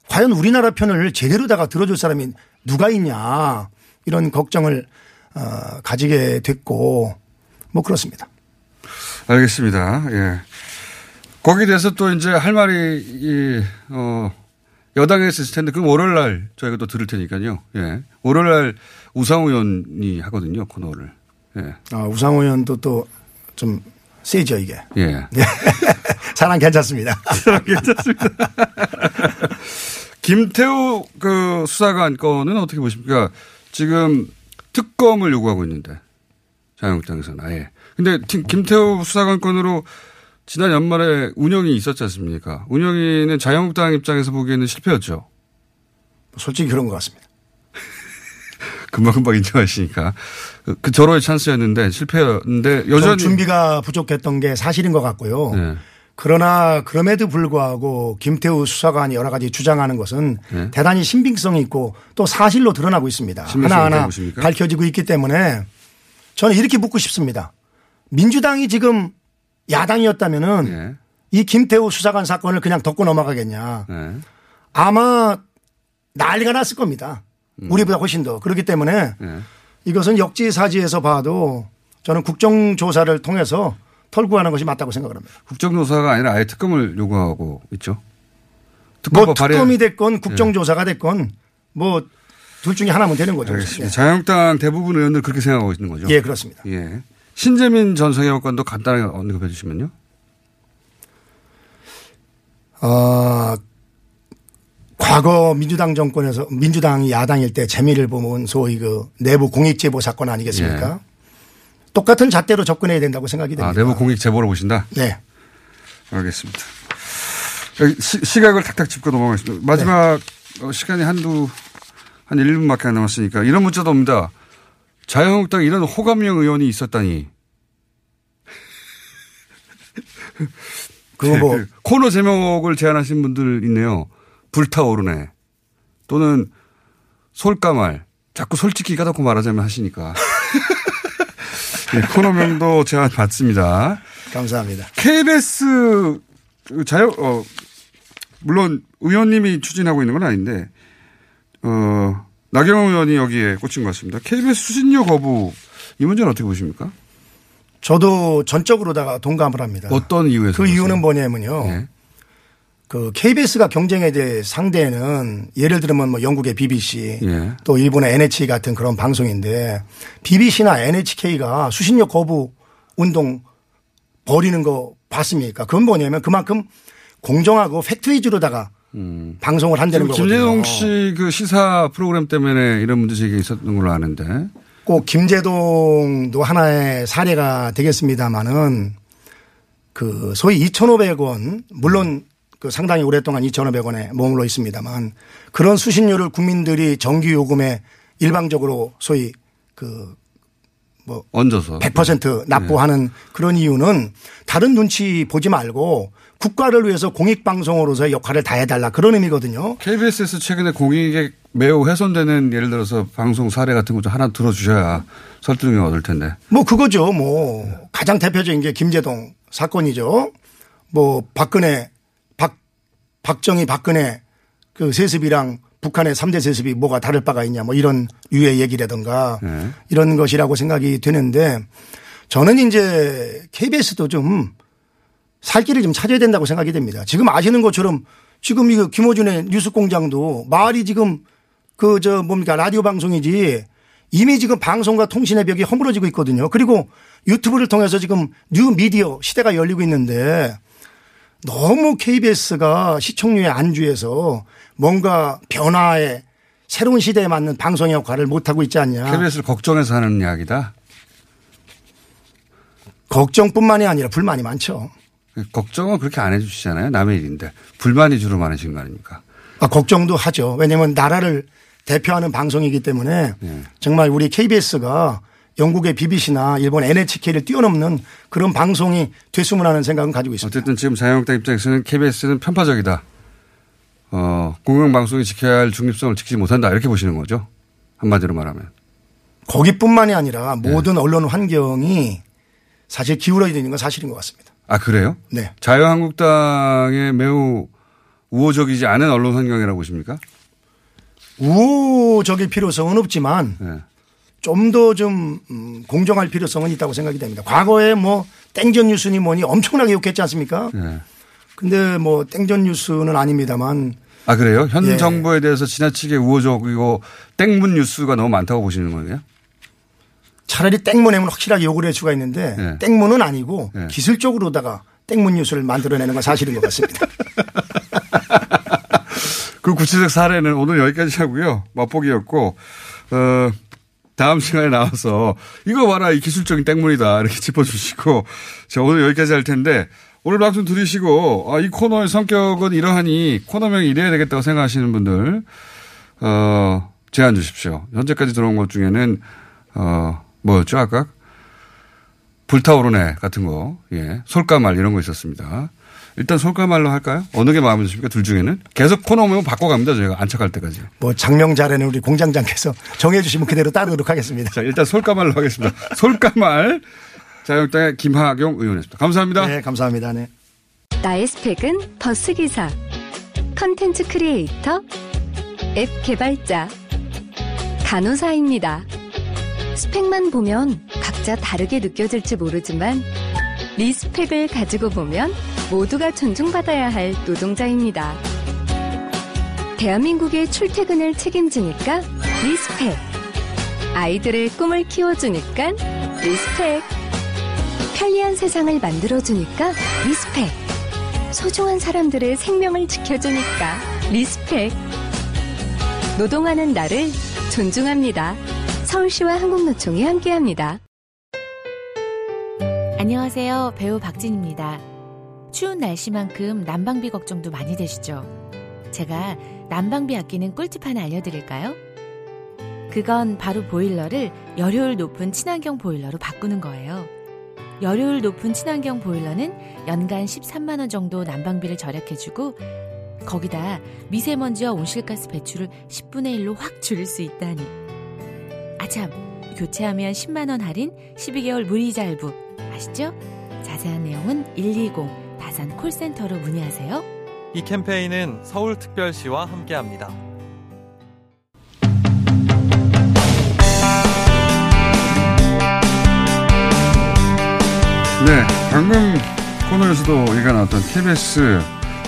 Speaker 7: 과연 우리나라 편을 제대로 다가 들어줄 사람이 누가 있냐 이런 걱정을 어, 가지게 됐고 뭐 그렇습니다.
Speaker 6: 알겠습니다. 예. 거기에 대해서 또 이제 할 말이, 이, 어, 여당에서 있을 텐데, 그럼 월요일 날 저희가 또 들을 테니까요. 예. 월요일 날 우상호 의원이 하거든요, 코너를. 예.
Speaker 7: 아, 우상호 의원도 또 좀 세죠 이게.
Speaker 6: 예.
Speaker 7: 사람 괜찮습니다.
Speaker 6: 김태우 그 수사관 건은 어떻게 보십니까? 지금 특검을 요구하고 있는데 자유한국당에서는 아예. 근데 김태우 수사관 건으로 지난 연말에 운영이 있었지 않습니까? 운영이는 자유한국당 입장에서 보기에는 실패였죠.
Speaker 7: 솔직히 그런 것 같습니다.
Speaker 6: 금방금방 인정하시니까 그, 그 절호의 찬스였는데 실패였는데 여전히
Speaker 7: 준비가 부족했던 게 사실인 것 같고요. 네. 그러나 그럼에도 불구하고 김태우 수사관이 여러 가지 주장하는 것은 네. 대단히 신빙성이 있고 또 사실로 드러나고 있습니다. 하나하나 밝혀지고 있기 때문에 저는 이렇게 묻고 싶습니다. 민주당이 지금 야당이었다면은 네. 이 김태우 수사관 사건을 그냥 덮고 넘어가겠냐. 네. 아마 난리가 났을 겁니다. 음. 우리보다 훨씬 더. 그렇기 때문에 네. 이것은 역지사지에서 봐도 저는 국정조사를 통해서 털고 하는 것이 맞다고 생각을 합니다.
Speaker 6: 국정조사가 아니라 아예 특검을 요구하고 있죠.
Speaker 7: 뭐 특검이 됐건 국정조사가 됐건 뭐 둘 중에 하나면 되는 거죠.
Speaker 6: 알겠습니다. 예. 자유한국당 대부분 의원들 그렇게 생각하고 있는 거죠.
Speaker 7: 예, 그렇습니다.
Speaker 6: 예. 신재민 전 성형관도 간단하게 언급해 주시면요.
Speaker 7: 어, 과거 민주당 정권에서 민주당이 야당일 때 재미를 보면 소위 그 내부 공익 제보 사건 아니겠습니까? 예. 똑같은 잣대로 접근해야 된다고 생각이 됩니다.
Speaker 6: 아, 내부 공익 제보를 보신다?
Speaker 7: 네.
Speaker 6: 알겠습니다. 시, 각을 탁탁 짚고 넘어가겠습니다. 마지막 네. 시간이 한두, 한 1분밖에 안 남았으니까 이런 문자도 옵니다. 자유한국당에 이런 호감형 의원이 있었다니.
Speaker 7: 그거 뭐.
Speaker 6: 그 코너 제목을 제안하신 분들 있네요. 불타오르네. 또는 솔까말. 자꾸 솔직히 까놓고 말하자면 하시니까. 네, 코너명도 제가 받습니다.
Speaker 7: 감사합니다.
Speaker 6: KBS 그 자유 어 물론 의원님이 추진하고 있는 건 아닌데 어 나경원 의원이 여기에 꽂힌 것 같습니다. KBS 수신료 거부 이 문제는 어떻게 보십니까?
Speaker 7: 저도 전적으로다가 동감을 합니다.
Speaker 6: 어떤 이유에서?
Speaker 7: 그 이유는 뭐냐면요. 네. 그 KBS가 경쟁에 대해 상대는 예를 들면 뭐 영국의 BBC 예. 또 일본의 NHK 같은 그런 방송인데 BBC나 NHK가 수신료 거부 운동 벌이는 거 봤습니까? 그건 뭐냐면 그만큼 공정하고 팩트 위주로다가 음. 방송을 한다는 거거든요.
Speaker 6: 김재동 씨 그 시사 프로그램 때문에 이런 문제 제기 있었던 걸로 아는데.
Speaker 7: 꼭 김재동도 하나의 사례가 되겠습니다마는 그 소위 2,500원 물론 그 상당히 오랫동안 2,500원에 머물러 있습니다만 그런 수신료를 국민들이 정기 요금에 일방적으로 소위 그 뭐
Speaker 6: 얹어서
Speaker 7: 100% 납부하는 네. 그런 이유는 다른 눈치 보지 말고 국가를 위해서 공익 방송으로서의 역할을 다해 달라 그런 의미거든요.
Speaker 6: KBS에서 최근에 공익에 매우 훼손되는 예를 들어서 방송 사례 같은 거 좀 하나 들어 주셔야 설득이 얻을 텐데.
Speaker 7: 뭐 그거죠. 뭐 가장 대표적인 게 김재동 사건이죠. 뭐 박근혜 박정희 박근혜 그 세습이랑 북한의 3대 세습이 뭐가 다를 바가 있냐 뭐 이런 유의 얘기라든가 네. 이런 것이라고 생각이 되는데 저는 이제 KBS도 좀 살 길을 좀 찾아야 된다고 생각이 됩니다. 지금 아시는 것처럼 지금 이거 김호준의 뉴스 공장도 말이 지금 그 저 뭡니까 라디오 방송이지 이미 지금 방송과 통신의 벽이 허물어지고 있거든요. 그리고 유튜브를 통해서 지금 뉴 미디어 시대가 열리고 있는데 너무 KBS가 시청률에 안주해서 뭔가 변화에 새로운 시대에 맞는 방송의 역할을 못하고 있지 않냐.
Speaker 6: KBS를 걱정해서 하는 이야기다.
Speaker 7: 걱정뿐만이 아니라 불만이 많죠.
Speaker 6: 걱정은 그렇게 안 해주시잖아요. 남의 일인데. 불만이 주로 많으신 거 아닙니까?
Speaker 7: 아, 걱정도 하죠. 왜냐하면 나라를 대표하는 방송이기 때문에 네. 정말 우리 KBS가 영국의 BBC나 일본 NHK를 뛰어넘는 그런 방송이 됐으면 하는 생각은 가지고 있습니다.
Speaker 6: 어쨌든 지금 자유한국당 입장에서는 KBS는 편파적이다. 어, 공영방송이 지켜야 할 중립성을 지키지 못한다. 이렇게 보시는 거죠. 한마디로 말하면.
Speaker 7: 거기뿐만이 아니라 모든 네. 언론 환경이 사실 기울어져 있는 건 사실인 것 같습니다.
Speaker 6: 아, 그래요?
Speaker 7: 네.
Speaker 6: 자유한국당의 매우 우호적이지 않은 언론 환경이라고 보십니까?
Speaker 7: 우호적일 필요성은 없지만 네. 좀 더좀 음, 공정할 필요성은 있다고 생각이 됩니다. 과거에 뭐 땡전 뉴스니 뭐니 엄청나게 욕했지 않습니까? 네. 근데 뭐 땡전 뉴스는 아닙니다만.
Speaker 6: 아 그래요? 현 예. 정부에 대해서 지나치게 우호적이고 땡문 뉴스가 너무 많다고 보시는 거예요?
Speaker 7: 차라리 땡문에면 확실하게 욕을 할 수가 있는데 네. 땡문은 아니고 네. 기술적으로다가 땡문 뉴스를 만들어내는 건 사실인 것 같습니다.
Speaker 6: 그 구체적 사례는 오늘 여기까지 하고요. 맛보기였고, 어, 다음 시간에 나와서 이거 봐라 이 기술적인 땡물이다 이렇게 짚어주시고 자 오늘 여기까지 할 텐데 오늘 방송 들으시고 아, 이 코너의 성격은 이러하니 코너명이 이래야 되겠다고 생각하시는 분들 어, 제안 주십시오. 현재까지 들어온 것 중에는 어, 뭐였죠 아까 불타오르네 같은 거, 예, 솔까말 이런 거 있었습니다. 일단 솔까말로 할까요? 어느 게 마음에 드십니까? 둘 중에는 계속 코너 오면 바꿔갑니다. 저희가 안착할 때까지.
Speaker 7: 뭐 장명 잘에는 우리 공장장께서 정해주시면 그대로 따르도록 하겠습니다.
Speaker 6: 자 일단 솔까말로 하겠습니다. 솔까말 자유한국당의 김하경 의원이었습니다. 감사합니다.
Speaker 7: 네, 감사합니다. 네.
Speaker 8: 나의 스펙은 버스 기사, 컨텐츠 크리에이터, 앱 개발자, 간호사입니다. 스펙만 보면 각자 다르게 느껴질지 모르지만 respect을 가지고 보면 모두가 존중받아야 할 노동자입니다. 대한민국의 출퇴근을 책임지니까 respect. 아이들의 꿈을 키워주니까 respect. 편리한 세상을 만들어주니까 respect. 소중한 사람들의 생명을 지켜주니까 respect. 노동하는 나를 존중합니다. 서울시와 한국노총이 함께합니다.
Speaker 9: 안녕하세요. 배우 박진입니다. 추운 날씨만큼 난방비 걱정도 많이 되시죠? 제가 난방비 아끼는 꿀팁 하나 알려드릴까요? 그건 바로 보일러를 열효율 높은 친환경 보일러로 바꾸는 거예요. 열효율 높은 친환경 보일러는 연간 13만원 정도 난방비를 절약해주고 거기다 미세먼지와 온실가스 배출을 10분의 1로 확 줄일 수 있다니. 아참, 교체하면 10만원 할인, 12개월 무이자 할부. 아시죠? 자세한 내용은 120 다산 콜센터로 문의하세요.
Speaker 10: 이 캠페인은 서울특별시와 함께합니다.
Speaker 6: 네, 방금 코너에서도 얘기가 나왔던 KBS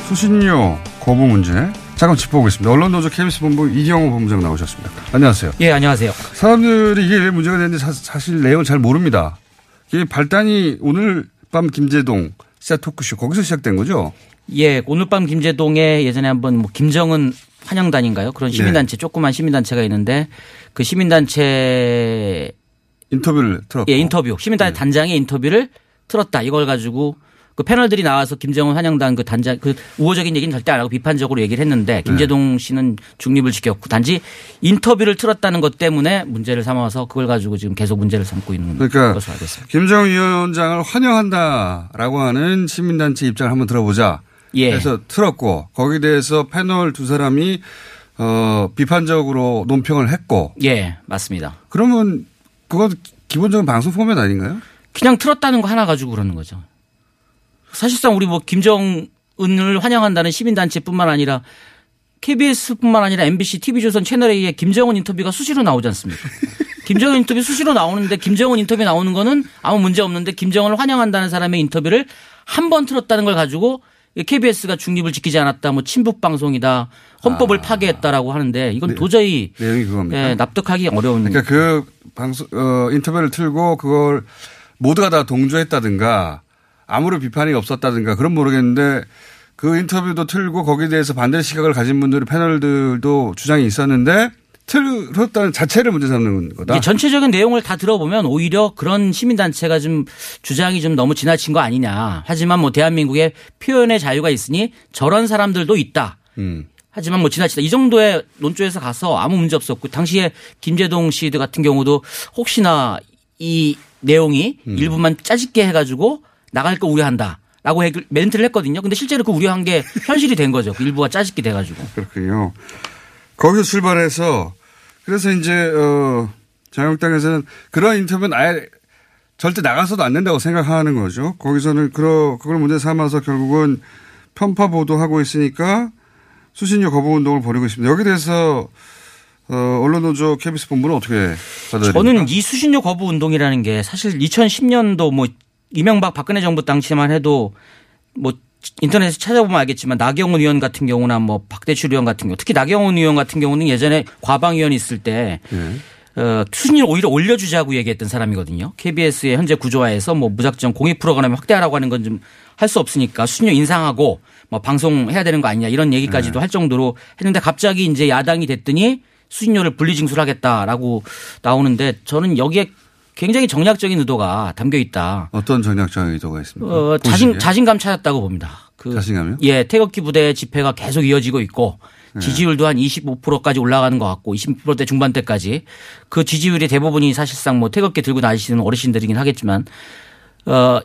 Speaker 6: 수신료 거부 문제 잠깐 짚어보겠습니다. 언론노조 KBS 본부 이경호 본부장 나오셨습니다. 안녕하세요.
Speaker 11: 예, 안녕하세요.
Speaker 6: 사람들이 이게 왜 문제가 되는지 사, 실 내용을 잘 모릅니다. 이게 발단이 오늘 밤 김재동 시사 토크쇼 거기서 시작된 거죠?
Speaker 11: 예, 오늘 밤 김재동에 예전에 한번 뭐 김정은 환영단인가요? 그런 시민단체, 네. 조그만 시민단체가 있는데 그 시민단체
Speaker 6: 인터뷰를 틀었고.
Speaker 11: 예, 인터뷰. 시민단체 네. 단장의 인터뷰를 틀었다. 이걸 가지고 그 패널들이 나와서 김정은 환영단 그 단장 그 우호적인 얘기는 절대 안 하고 비판적으로 얘기를 했는데 김재동 네. 씨는 중립을 지켰고 단지 인터뷰를 틀었다는 것 때문에 문제를 삼아서 그걸 가지고 지금 계속 문제를 삼고 있는
Speaker 6: 그러니까
Speaker 11: 것으로 알고 있습니다.
Speaker 6: 김정은 위원장을 환영한다라고 하는 시민단체 입장을 한번 들어보자. 예. 그래서 틀었고 거기에 대해서 패널 두 사람이 어 비판적으로 논평을 했고.
Speaker 11: 예, 맞습니다.
Speaker 6: 그러면 그건 기본적인 방송 포맷 아닌가요?
Speaker 11: 그냥 틀었다는 거 하나 가지고 그러는 거죠. 사실상 우리 뭐 김정은을 환영한다는 시민단체뿐만 아니라 KBS뿐만 아니라 MBC, TV조선 채널A의 김정은 인터뷰가 수시로 나오지 않습니까? 김정은 인터뷰 수시로 나오는데 김정은 인터뷰 나오는 거는 아무 문제 없는데 김정은을 환영한다는 사람의 인터뷰를 한 번 틀었다는 걸 가지고 KBS가 중립을 지키지 않았다, 뭐 친북 방송이다, 헌법을 아. 파괴했다라고 하는데 이건 네. 도저히
Speaker 6: 내용이 그겁니까?
Speaker 11: 예, 납득하기 어려운.
Speaker 6: 그러니까 그 방송 어, 인터뷰를 틀고 그걸 모두가 다 동조했다든가 아무런 비판이 없었다든가 그런 모르겠는데 그 인터뷰도 틀고 거기에 대해서 반대 시각을 가진 분들이 패널들도 주장이 있었는데 틀었다는 자체를 문제 삼는 거다.
Speaker 11: 전체적인 내용을 다 들어보면 오히려 그런 시민단체가 좀 주장이 좀 너무 지나친 거 아니냐. 하지만 뭐 대한민국에 표현의 자유가 있으니 저런 사람들도 있다. 음. 하지만 뭐 지나치다 이 정도의 논조에서 가서 아무 문제 없었고 당시에 김재동 씨 같은 경우도 혹시나 이 내용이 음. 일부만 짜집게 해가지고 나갈 거 우려한다. 라고 멘트를 했거든요. 근데 실제로 그 우려한 게 현실이 된 거죠. 그 일부가 짜집게 돼가지고.
Speaker 6: 그렇군요. 거기서 출발해서 그래서 이제, 어, 자유한국당에서는 그런 인터뷰는 아예 절대 나가서도 안 된다고 생각하는 거죠. 거기서는 그러, 그걸 문제 삼아서 결국은 편파 보도하고 있으니까 수신료 거부 운동을 벌이고 있습니다. 여기에 대해서 어, 언론노조 KBS 본부는 어떻게 받아들입니까?
Speaker 11: 저는 이 수신료 거부 운동이라는 게 사실 2010년도 뭐 이명박 박근혜 정부 당시만 해도 뭐 인터넷에 찾아보면 알겠지만 나경원 의원 같은 경우나 뭐 박대출 의원 같은 경우 특히 나경원 의원 같은 경우는 예전에 과방위원이 있을 때 네. 어, 수준을 오히려 올려주자고 얘기했던 사람이거든요. KBS의 현재 구조화에서 뭐 무작정 공익 프로그램을 확대하라고 하는 건 좀 할 수 없으니까 수준료 인상하고 뭐 방송해야 되는 거 아니냐 이런 얘기까지도
Speaker 6: 네.
Speaker 11: 할 정도로 했는데 갑자기 이제 야당이 됐더니 수신료를 분리징수하겠다라고 나오는데 저는 여기에 굉장히 정략적인 의도가 담겨 있다.
Speaker 6: 어떤 전략적 의도가 있습니까?
Speaker 11: 어, 자신? 자신감 찾았다고 봅니다. 그
Speaker 6: 자신감이요?
Speaker 11: 예, 태극기 부대 집회가 계속 이어지고 있고
Speaker 6: 네.
Speaker 11: 지지율도 한 25%까지 올라가는 것 같고 20%대 중반대까지 그 지지율이 대부분이 사실상 뭐 태극기 들고 다니시는 어르신들이긴 하겠지만 어,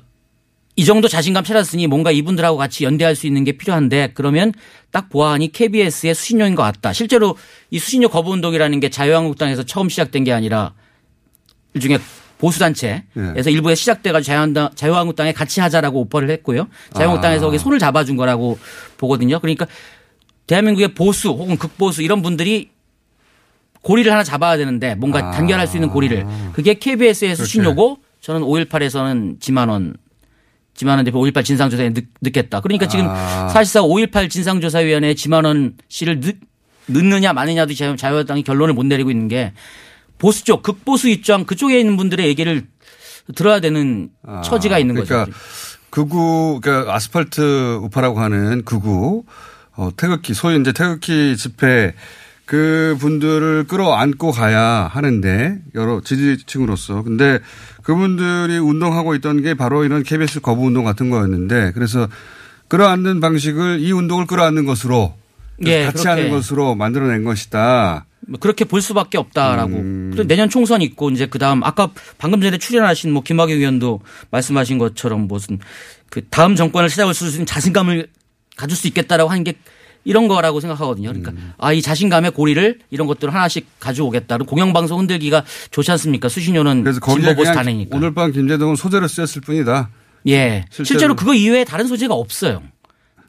Speaker 11: 이 정도 자신감 찾았으니 뭔가 이분들하고 같이 연대할 수 있는 게 필요한데 그러면 딱 보아하니 KBS의 수신료인 것 같다. 실제로 이 수신료 거부 운동이라는 게 자유한국당에서 처음 시작된 게 아니라 일종의 보수단체에서
Speaker 6: 네.
Speaker 11: 일부에 시작돼가지고 자유한국당, 자유한국당에 같이 하자라고 오퍼를 했고요. 자유한국당에서
Speaker 6: 아.
Speaker 11: 거기 손을 잡아준 거라고 보거든요. 그러니까 대한민국의 보수 혹은 극보수 이런 분들이 고리를 하나 잡아야 되는데 뭔가
Speaker 6: 아.
Speaker 11: 단결할 수 있는 고리를 그게 KBS의 수신료고 저는 5.18에서는 지만원 지만원 대표 5.18 진상조사에 늦, 늦겠다. 그러니까 지금
Speaker 6: 아.
Speaker 11: 사실상 5.18 진상조사위원회에 지만원 씨를 늦, 늦느냐 마느냐도 자유- 자유한국당이 결론을 못 내리고 있는 게 보수 쪽 극보수 입장 그쪽에 있는 분들의 얘기를 들어야 되는
Speaker 6: 아,
Speaker 11: 처지가 있는
Speaker 6: 그러니까
Speaker 11: 거죠.
Speaker 6: 극우, 그러니까 아스팔트 우파라고 하는 극우, 어, 태극기, 소위 이제 태극기 집회 그 분들을 끌어안고 가야 하는데 여러 지지층으로서. 근데 그분들이 운동하고 있던 게 바로 이런 KBS 거부 운동 같은 거였는데 그래서 끌어안는 방식을 이 운동을 끌어안는 것으로
Speaker 11: 예,
Speaker 6: 같이. 하는 것으로 만들어낸 것이다.
Speaker 11: 뭐 그렇게 볼 수밖에 없다라고.
Speaker 6: 음.
Speaker 11: 그리고 내년 총선 있고 이제 그다음 아까 방금 전에 출연하신 뭐 김학의 의원도 말씀하신 것처럼 무슨 그 다음 정권을 찾아올 수 있는 자신감을 가질 수 있겠다라고 하는 게 이런 거라고 생각하거든요. 그러니까
Speaker 6: 음.
Speaker 11: 아이 자신감의 고리를 이런 것들을 하나씩 가져오겠다. 공영방송 흔들기가 좋지 않습니까? 수신료는
Speaker 6: 그래서 거기에
Speaker 11: 진보 보수
Speaker 6: 그냥
Speaker 11: 다내니까.
Speaker 6: 오늘 밤 김재동은 소재로 쓰였을 뿐이다.
Speaker 11: 예.
Speaker 6: 실제로.
Speaker 11: 실제로 그거 이외에 다른 소재가 없어요.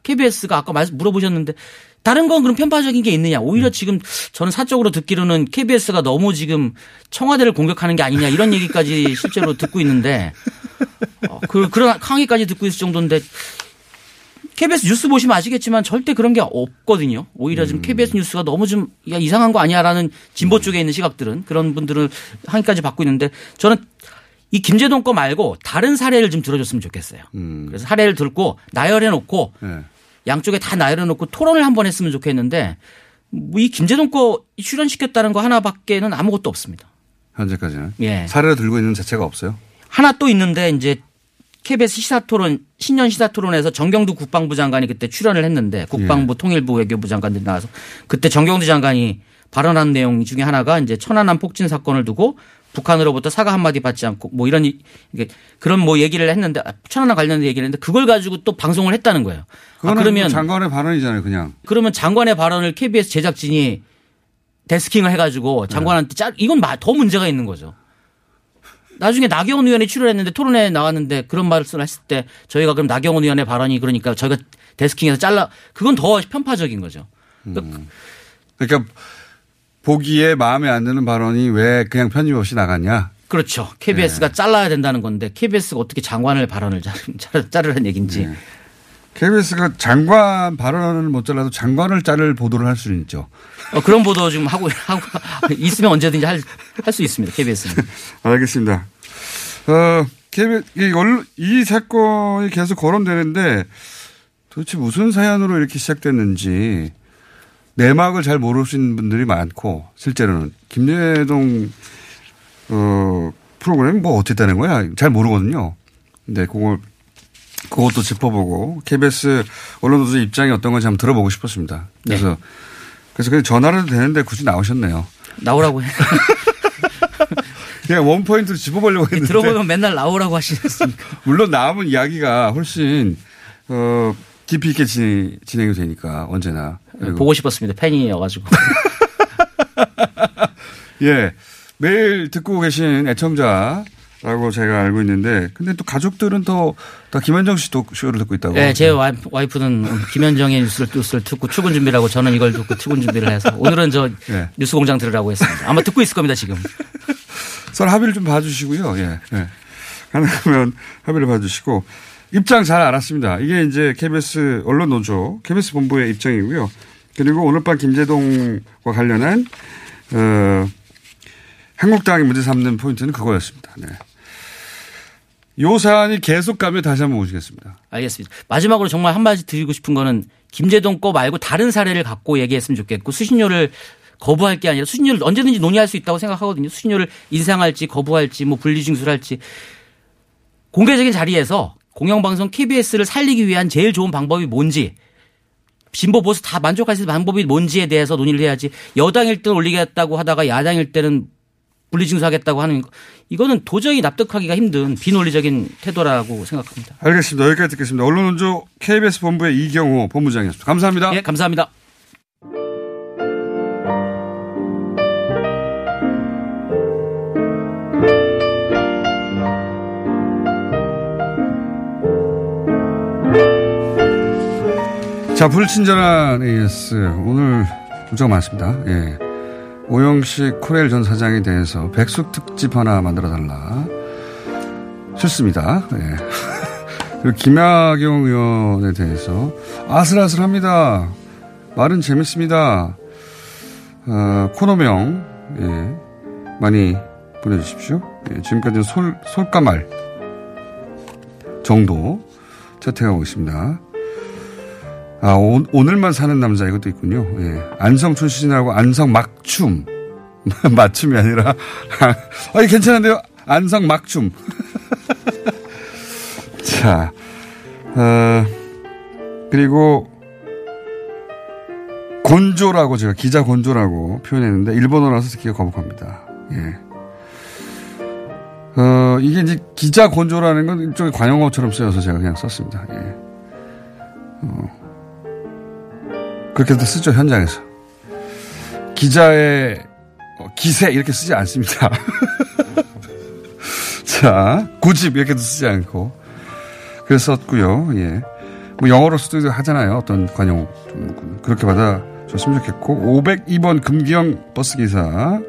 Speaker 11: KBS가 아까 말씀 물어보셨는데 다른 건 그럼 편파적인 게 있느냐. 오히려
Speaker 6: 음.
Speaker 11: 지금 저는 사적으로 듣기로는 KBS가 너무 지금 청와대를 공격하는 게 아니냐 이런 얘기까지 실제로 듣고 있는데 어, 그, 그런 항의까지 듣고 있을 정도인데 KBS 뉴스 보시면 아시겠지만 절대 그런 게 없거든요. 오히려
Speaker 6: 음.
Speaker 11: 지금 KBS 뉴스가 너무 좀 야, 이상한 거 아니야라는 진보 쪽에 있는 시각들은 그런 분들을 항의까지 받고 있는데 저는 이 김재동 거 말고 다른 사례를 좀 들어줬으면 좋겠어요.
Speaker 6: 음.
Speaker 11: 그래서 사례를 들고 나열해 놓고
Speaker 6: 네.
Speaker 11: 양쪽에 다 나열해 놓고 토론을 한번 했으면 좋겠는데 뭐이 김재동 거 출연시켰다는 거 하나밖에는 아무것도 없습니다.
Speaker 6: 현재까지는.
Speaker 11: 예.
Speaker 6: 사례를 들고 있는 자체가 없어요.
Speaker 11: 하나 또 있는데 이제 KBS 시사토론 신년 시사토론에서 정경두 국방부 장관이 그때 출연을 했는데 국방부 통일부 외교부 장관들이 나와서 그때 정경두 장관이 발언한 내용 중에 하나가 이제 천안함 폭진 사건을 두고 북한으로부터 사과 한마디 받지 않고 뭐 이런 이- 그런 뭐 얘기를 했는데 천안함 관련된 얘기를 했는데 그걸 가지고 또 방송을 했다는 거예요. 아,
Speaker 6: 그거는
Speaker 11: 그러면
Speaker 6: 장관의 발언이잖아요, 그냥.
Speaker 11: 그러면 장관의 발언을 KBS 제작진이 데스킹을 해가지고 장관한테 짜 이건 마- 더 문제가 있는 거죠. 나중에 나경원 의원이 출연했는데 토론회에 나왔는데 그런 말씀을 했을 때 저희가 그럼 나경원 의원의 발언이 그러니까 저희가 데스킹해서 잘라 그건 더 편파적인 거죠.
Speaker 6: 그러니까 보기에 마음에 안 드는 발언이 왜 그냥 편집 없이 나갔냐.
Speaker 11: 그렇죠. KBS가
Speaker 6: 네.
Speaker 11: 잘라야 된다는 건데 KBS가 어떻게 장관을 발언을 자르, 자르는 얘기인지.
Speaker 6: 네. KBS가 장관 발언을 못 잘라도 장관을 자를 보도를 할 수는 있죠.
Speaker 11: 어, 그런 보도 좀 하고 하고 있으면 언제든지 할할수 있습니다. KBS는.
Speaker 6: 알겠습니다. 어, KBS, 이, 이 사건이 계속 거론되는데 도대체 무슨 사연으로 이렇게 시작됐는지 내막을 잘 모르시는 분들이 많고 실제로는 김예동 어, 프로그램 뭐 어떻게 되는 거야? 잘 모르거든요. 근데 그걸 그것도 짚어보고 KBS 언론노조 입장이 어떤 건지 한번 들어보고 싶었습니다. 그래서 그래서 그냥 전화를 해도 되는데 굳이 나오셨네요.
Speaker 11: 나오라고 해.
Speaker 6: 그냥 원 포인트로 짚어보려고 했는데
Speaker 11: 들어보면 맨날 나오라고 하시겠습니까?
Speaker 6: 물론 남은 이야기가 훨씬 어, 깊이 있게 진, 진행이 되니까 언제나 그리고
Speaker 11: 보고 싶었습니다. 팬이어가지고.
Speaker 6: 예 매일 듣고 계신 애청자라고 제가 알고 있는데 근데 또 가족들은 또 다 김현정 씨 쇼를 듣고 있다고.
Speaker 11: 네, 제 와이프, 와이프 는 김현정의 뉴스를, 뉴스를 듣고 출근 준비를 하고 저는 이걸 듣고 출근 준비를 해서 오늘은 저
Speaker 6: 예.
Speaker 11: 뉴스 공장 들으라고 했습니다. 아마 듣고 있을 겁니다, 지금.
Speaker 6: 서로 합의를 좀 봐주시고요. 예. 예. 가능하면 합의를 봐주시고 입장 잘 알았습니다. 이게 이제 KBS 언론 노조 KBS 본부의 입장이고요. 그리고 오늘 밤 김재동과 관련한 어, 한국당이 문제 삼는 포인트는 그거였습니다. 네. 요 사안이 계속 가면 다시 한번 모시겠습니다.
Speaker 11: 알겠습니다. 마지막으로 정말 한마디 드리고 싶은 거는 김재동 거 말고 다른 사례를 갖고 얘기했으면 좋겠고 수신료를 거부할 게 아니라 수신료를 언제든지 논의할 수 있다고 생각하거든요. 수신료를 인상할지 거부할지 뭐 분리징수할지 공개적인 자리에서 공영방송 KBS를 살리기 위한 제일 좋은 방법이 뭔지 진보 보수 다 만족할 수 있는 방법이 뭔지에 대해서 논의를 해야지 여당일 때는 올리겠다고 하다가 야당일 때는 분리징수하겠다고 하는 거 이거는 도저히 납득하기가 힘든 비논리적인 태도라고 생각합니다.
Speaker 6: 알겠습니다. 여기까지 듣겠습니다. 언론원조 KBS 본부의 이경호 본부장이었습니다. 감사합니다.
Speaker 11: 예, 감사합니다.
Speaker 6: 자, 불친절한 AS. 오늘 문자가 많습니다. 예. 오영식 코레일 전 사장에 대해서 백숙 특집 하나 만들어 달라. 싫습니다. 예. 그리고 김학용 의원에 대해서 아슬아슬합니다. 말은 재밌습니다. 어, 코너명, 예. 많이 보내주십시오. 예. 지금까지는 솔, 솔까말 정도 채택하고 있습니다. 아, 오, 오늘만 사는 남자 이것도 있군요. 예. 안성 출신하고 안성 막춤. 맞춤이 아니라. 아, 괜찮은데요? 안성 막춤. 자, 어, 그리고 곤조라고 제가 기자 곤조라고 표현했는데 일본어라서 듣기가 거북합니다. 예. 어, 이게 이제 기자 곤조라는 건 일종의 관용어처럼 쓰여서 제가 그냥 썼습니다. 예. 어. 그렇게도 쓰죠, 현장에서. 기자의 기세 이렇게 쓰지 않습니다. 자, 고집 이렇게도 쓰지 않고. 그래서 썼고요. 예. 뭐 영어로서도 하잖아요. 어떤 관용. 그렇게 받아줬으면 좋겠고. 502번 금기영 버스 기사.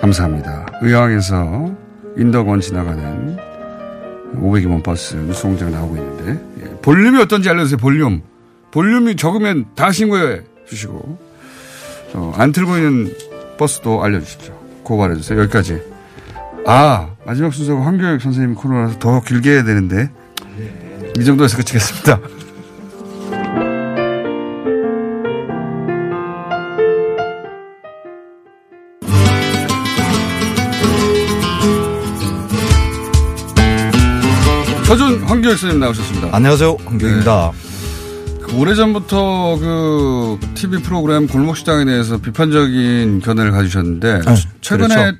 Speaker 6: 감사합니다. 의왕에서 인덕원 지나가는 502번 버스 뉴스 공장 나오고 있는데. 예. 볼륨이 어떤지 알려주세요. 볼륨. 볼륨이 적으면 다 신고해 주시고, 어, 안 틀고 있는 버스도 알려주십시오. 고발해 주세요. 여기까지. 아, 마지막 순서가 황교익 선생님 코너라서 더 길게 해야 되는데, 이 정도에서 그치겠습니다. 서준 황교익 선생님 나오셨습니다.
Speaker 12: 안녕하세요. 황교익입니다.
Speaker 6: 네. 오래전부터 그 TV 프로그램 골목시장에 대해서 비판적인 견해를 가지셨는데
Speaker 12: 네,
Speaker 6: 최근에
Speaker 12: 그렇죠.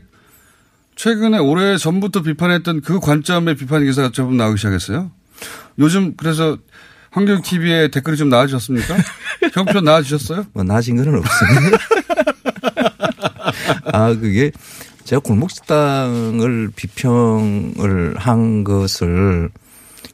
Speaker 6: 최근에 오래 전부터 비판했던 그 관점의 비판 기사가 조금 나오기 시작했어요. 요즘 그래서 환경 TV에 댓글이 좀 나아지셨습니까? 형편 나아지셨어요?
Speaker 12: 뭐 나아진 건 없습니다. 아 그게 제가 골목식당을 비평을 한 것을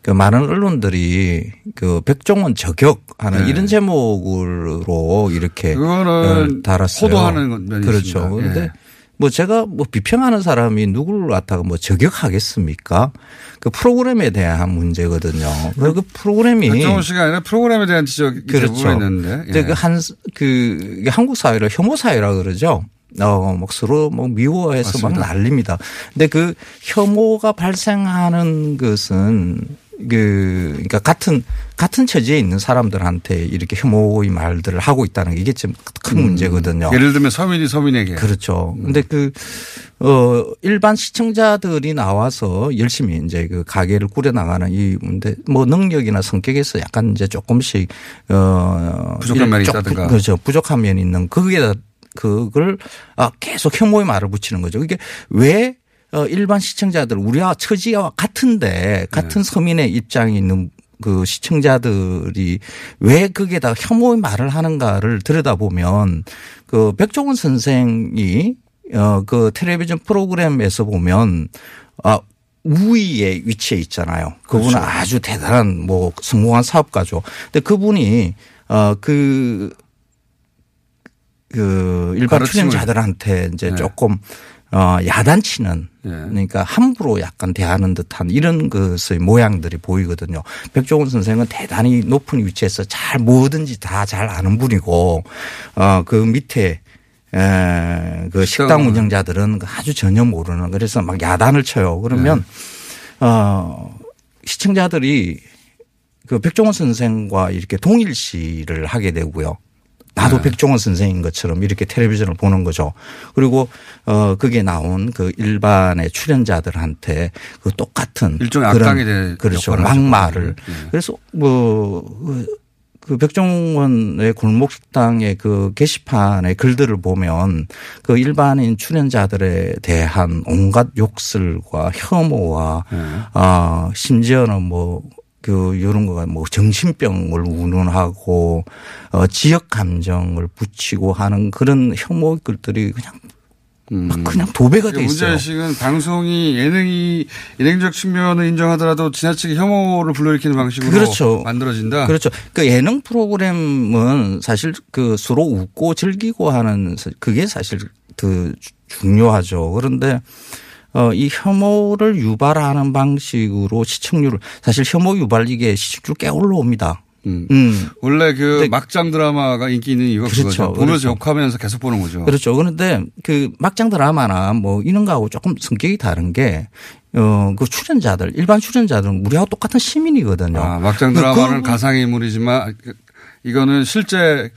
Speaker 12: 그 많은 언론들이 그 백종원 저격하는
Speaker 6: 네.
Speaker 12: 이런 제목으로 이렇게
Speaker 6: 그거는
Speaker 12: 어, 달았어요.
Speaker 6: 호도하는 건 면이
Speaker 12: 그렇죠. 그런데
Speaker 6: 예.
Speaker 12: 뭐 제가 뭐 비평하는 사람이 누구를 갖다가 뭐 저격하겠습니까? 그 프로그램에 대한 문제거든요. 그 프로그램이
Speaker 6: 백종원 씨가 아니라 프로그램에 대한 지적이
Speaker 12: 그렇죠.
Speaker 6: 있는데. 예.
Speaker 12: 그 한, 그, 한국 사회를 혐오 사회라 그러죠. 어, 막 서로 뭐 미워해서 막
Speaker 6: 맞습니다.
Speaker 12: 난립니다. 근데 그 혐오가 발생하는 것은 그, 그러니까 같은, 같은 처지에 있는 사람들한테 이렇게 혐오의 말들을 하고 있다는 게 이게 좀 큰 문제거든요.
Speaker 6: 예를 들면 서민이 서민에게.
Speaker 12: 그렇죠. 근데 그, 어, 일반 시청자들이 나와서 열심히 이제 그 가게를 꾸려 나가는 이 문제, 뭐 능력이나 성격에서 약간 이제 조금씩, 어.
Speaker 6: 부족한 면이 있다든가.
Speaker 12: 그렇죠. 부족한 면이 있는 그게 그걸 아, 계속 혐오의 말을 붙이는 거죠. 이게 왜 어, 일반 시청자들 우리와 처지와 같은데 같은
Speaker 6: 네.
Speaker 12: 서민의 입장에 있는 그 시청자들이 왜 거기에다 혐오의 말을 하는가를 들여다보면 그 백종원 선생이 어, 그 텔레비전 프로그램에서 보면 아, 우위에 위치해 있잖아요. 그분은
Speaker 6: 그렇죠.
Speaker 12: 아주 대단한 뭐 성공한 사업가죠. 근데 그분이 어, 그, 그 일반
Speaker 6: 가르침을.
Speaker 12: 출연자들한테 이제
Speaker 6: 네.
Speaker 12: 조금 어, 야단치는
Speaker 6: 예.
Speaker 12: 그러니까 함부로 약간 대하는 듯한 이런 것의 모양들이 보이거든요. 백종원 선생은 대단히 높은 위치에서 잘 뭐든지 다 잘 아는 분이고 어, 그 밑에 에, 그 식당 운영자들은 아주 전혀 모르는 그래서 막 야단을 쳐요. 그러면 어 시청자들이 그 백종원 선생과 이렇게 동일시를 하게 되고요. 나도 백종원 선생인 것처럼 이렇게 텔레비전을 보는 거죠. 그리고 어 그게 나온 그 일반의 출연자들한테 그 똑같은
Speaker 6: 일종의
Speaker 12: 그런
Speaker 6: 악당이 될
Speaker 12: 그렇죠. 막말을
Speaker 6: 예.
Speaker 12: 그래서 뭐그 그 백종원의 골목 식당의 그 게시판의 글들을 보면 그 일반인 출연자들에 대한 온갖 욕설과 혐오와
Speaker 6: 네.
Speaker 12: 아 심지어는 뭐 그 이런 거가 뭐 정신병을 운운하고 어 지역 감정을 붙이고 하는 그런 혐오 글들이 그냥 막 그냥 도배가 돼 있어요.
Speaker 6: 문제의식은 방송이 예능이 예능적 측면을 인정하더라도 지나치게 혐오를 불러일으키는 방식으로
Speaker 12: 그렇죠.
Speaker 6: 만들어진다.
Speaker 12: 그렇죠. 그 예능 프로그램은 사실 그 서로 웃고 즐기고 하는 그게 사실 더 중요하죠. 그런데 어, 이 혐오를 유발하는 방식으로 시청률을 사실 혐오 유발 이게 시청률 꽤 올라옵니다.
Speaker 6: 음.
Speaker 12: 음.
Speaker 6: 원래 그 막장 드라마가 인기 있는 이유가
Speaker 12: 그렇죠.
Speaker 6: 그거죠. 보면서
Speaker 12: 그렇죠.
Speaker 6: 욕하면서 계속 보는 거죠.
Speaker 12: 그렇죠. 그런데 그 막장 드라마나 뭐 이런 거하고 조금 성격이 다른 게 어, 그 출연자들, 일반 출연자들은 우리하고 똑같은 시민이거든요.
Speaker 6: 아, 막장
Speaker 12: 그-
Speaker 6: 드라마는
Speaker 12: 그-
Speaker 6: 가상의 인물이지만 이거는 실제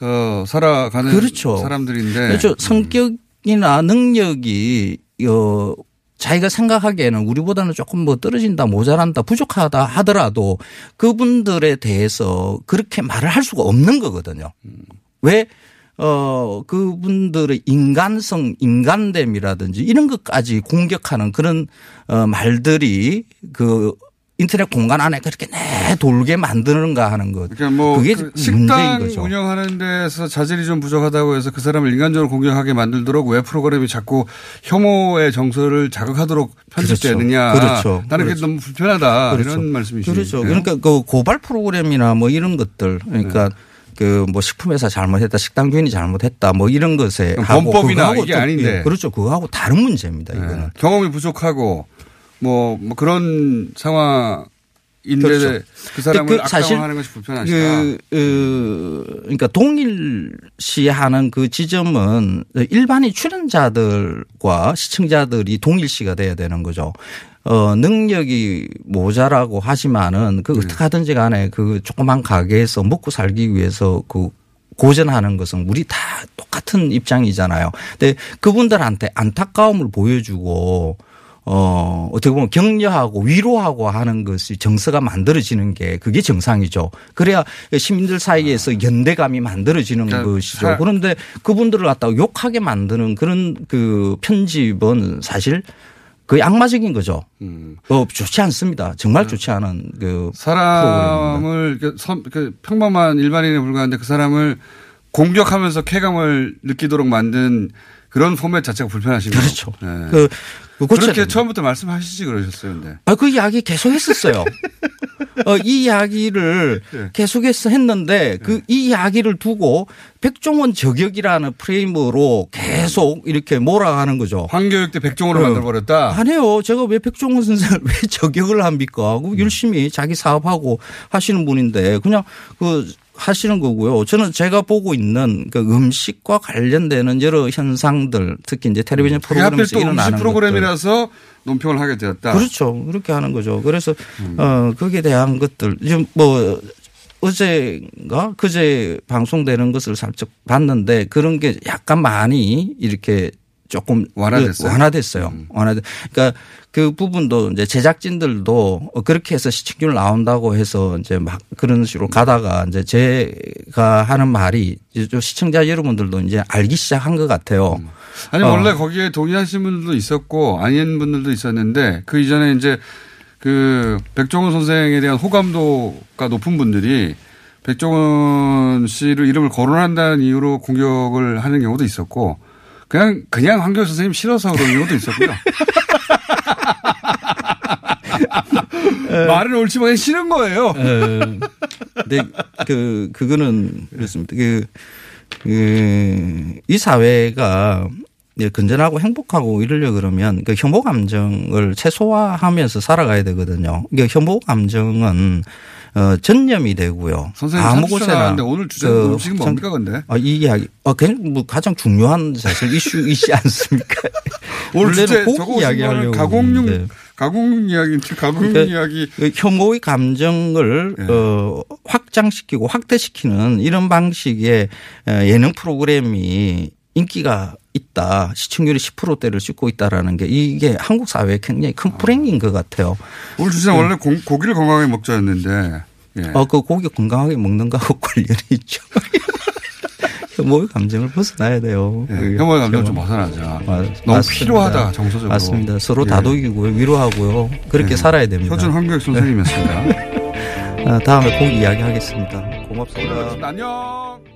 Speaker 6: 어, 살아가는
Speaker 12: 그렇죠.
Speaker 6: 사람들인데
Speaker 12: 그렇죠. 성격이나 능력이 어 자기가 생각하기에는 우리보다는 조금 뭐 떨어진다, 모자란다, 부족하다 하더라도 그분들에 대해서 그렇게 말을 할 수가 없는 거거든요. 왜? 어, 그분들의 인간성, 인간됨이라든지 이런 것까지 공격하는 그런 어, 말들이 그 인터넷 공간 안에 그렇게 내 돌게 만드는가 하는 것.
Speaker 6: 그러니까 뭐
Speaker 12: 그게
Speaker 6: 그
Speaker 12: 문제인
Speaker 6: 식당
Speaker 12: 거죠.
Speaker 6: 운영하는 데서 자질이 좀 부족하다고 해서 그 사람을 인간적으로 공격하게 만들도록 웹 프로그램이 자꾸 혐오의 정서를 자극하도록 편집되느냐.
Speaker 12: 그렇죠.
Speaker 6: 나는 그게
Speaker 12: 그렇죠.
Speaker 6: 너무 불편하다.
Speaker 12: 그렇죠.
Speaker 6: 이런 말씀이시죠.
Speaker 12: 그렇죠. 그러니까 그 고발 프로그램이나 뭐 이런 것들 그러니까 그뭐 식품회사 잘못했다, 식당 주인이 잘못했다, 뭐 이런 것에 하고
Speaker 6: 범법이나
Speaker 12: 그거하고
Speaker 6: 이게
Speaker 12: 또-
Speaker 6: 아닌데.
Speaker 12: 예, 그렇죠. 그거하고 다른 문제입니다. 이거는.
Speaker 6: 네. 경험이 부족하고 뭐, 뭐 그런 상황 인데
Speaker 12: 그렇죠.
Speaker 6: 그 사람을
Speaker 12: 그 사실
Speaker 6: 악당화하는 것이 불편하시다.
Speaker 12: 그, 그, 그러니까 동일시하는 그 지점은 일반인 출연자들과 시청자들이 동일시가 돼야 되는 거죠. 어, 능력이 모자라고 하지만은 그 어떻게 하든지 간에 그 조그만 가게에서 먹고 살기 위해서 그 고전하는 것은 우리 다 똑같은 입장이잖아요. 근데 그분들한테 안타까움을 보여주고 어, 어떻게 보면 격려하고 위로하고 하는 것이 정서가 만들어지는 게 그게 정상이죠. 그래야 시민들 사이에서 연대감이 만들어지는
Speaker 6: 그러니까
Speaker 12: 것이죠.
Speaker 6: 사-
Speaker 12: 그런데 그분들을 갖다가 욕하게 만드는 그런 그 편집은 사실 거의 악마적인 거죠. 어, 좋지 않습니다. 정말 좋지 않은 그
Speaker 6: 사람을 그 선- 그 평범한 일반인에 불과한데 그 사람을 공격하면서 쾌감을 느끼도록 만든 그런 포맷 자체가 불편하신 거죠.
Speaker 12: 그렇죠.
Speaker 6: 네.
Speaker 12: 그, 그
Speaker 6: 그렇게
Speaker 12: 됩니다.
Speaker 6: 처음부터 말씀하시지 그러셨어요. 근데.
Speaker 12: 아, 그 이야기 계속 했었어요. 어, 이 이야기를
Speaker 6: 네.
Speaker 12: 계속해서 했는데 그이 이야기를 두고 백종원 저격이라는 프레임으로 계속 이렇게 몰아가는 거죠.
Speaker 6: 황교육 때 백종원을
Speaker 12: 어.
Speaker 6: 만들어버렸다.
Speaker 12: 아니에요. 제가 왜 백종원 선생을 왜 저격을 합니까? 그 열심히 자기 사업하고 하시는 분인데 그냥 그 하시는 거고요. 저는 제가 보고 있는 그 음식과 관련되는 여러 현상들 특히 이제 텔레비전
Speaker 6: 하필
Speaker 12: 프로그램에서
Speaker 6: 또 음식
Speaker 12: 일어나는 것들.
Speaker 6: 프로그램이라서 논평을 하게 되었다.
Speaker 12: 그렇죠. 그렇게 하는 거죠. 그래서
Speaker 6: 음.
Speaker 12: 어 거기에 대한 것들 지금 뭐 어제가 그제 방송되는 것을 살짝 봤는데 그런 게 약간 많이 이렇게 조금
Speaker 6: 완화됐어요? 음.
Speaker 12: 완화됐어요. 완화돼. 그러니까 그 부분도 이제 제작진들도 그렇게 해서 시청률 나온다고 해서 이제 막 그런 식으로 가다가 이제 제가 하는 말이 이제 좀 시청자 여러분들도 이제 알기 시작한 것 같아요.
Speaker 6: 아니
Speaker 12: 어.
Speaker 6: 원래 거기에 동의하신 분들도 있었고 아닌 분들도 있었는데 그 이전에 이제 그 백종원 선생에 대한 호감도가 높은 분들이 백종원 씨를 이름을 거론한다는 이유로 공격을 하는 경우도 있었고 그냥 그냥 황교안 선생님 싫어서 그런 경우도 있었고요. 말은 옳지만 싫은 거예요.
Speaker 12: 예. 근데 그 그거는 그렇습니다. 그, 그, 이 사회가 예, 건전하고 행복하고 이러려 그러면 그 혐오 감정을 최소화하면서 살아가야 되거든요. 그 혐오 감정은 어, 전념이 되고요.
Speaker 6: 선생님
Speaker 12: 아무 곳에나
Speaker 6: 오늘 주제
Speaker 12: 그
Speaker 6: 음식은 뭡니까 근데?
Speaker 12: 아, 이 이야기, 아, 그냥 뭐 가장 중요한 사실 이슈이지 않습니까?
Speaker 6: 오늘 주제 저거
Speaker 12: 이야기하려고
Speaker 6: 가공육
Speaker 12: 그러는데.
Speaker 6: 가공 이야기인데 가공
Speaker 12: 그
Speaker 6: 이야기
Speaker 12: 그 혐오의 감정을
Speaker 6: 예.
Speaker 12: 어, 확장시키고 확대시키는 이런 방식의 어, 예능 프로그램이 인기가 있다. 시청률이 10%대를 찍고 있다라는 게 이게 한국 사회에 굉장히 큰 불행인 것 같아요.
Speaker 6: 오늘 주제 는 원래 공- 고기를 건강하게 먹자였는데 예.
Speaker 12: 어, 그 고기 건강하게 먹는 거하고 관련이 있죠. 혐오의 감정을 벗어나야 돼요.
Speaker 6: 예,
Speaker 12: 그
Speaker 6: 혐오의 감정 좀
Speaker 12: 혐오.
Speaker 6: 벗어나자. 너무
Speaker 12: 맞습니다.
Speaker 6: 필요하다 정서적으로.
Speaker 12: 맞습니다. 서로
Speaker 6: 예.
Speaker 12: 다독이고요, 위로하고요. 그렇게
Speaker 6: 예.
Speaker 12: 살아야 됩니다.
Speaker 6: 효준 황교익 선생님이었습니다.
Speaker 12: 아, 다음에 고기 이야기 하겠습니다. 고맙습니다.
Speaker 6: 안녕.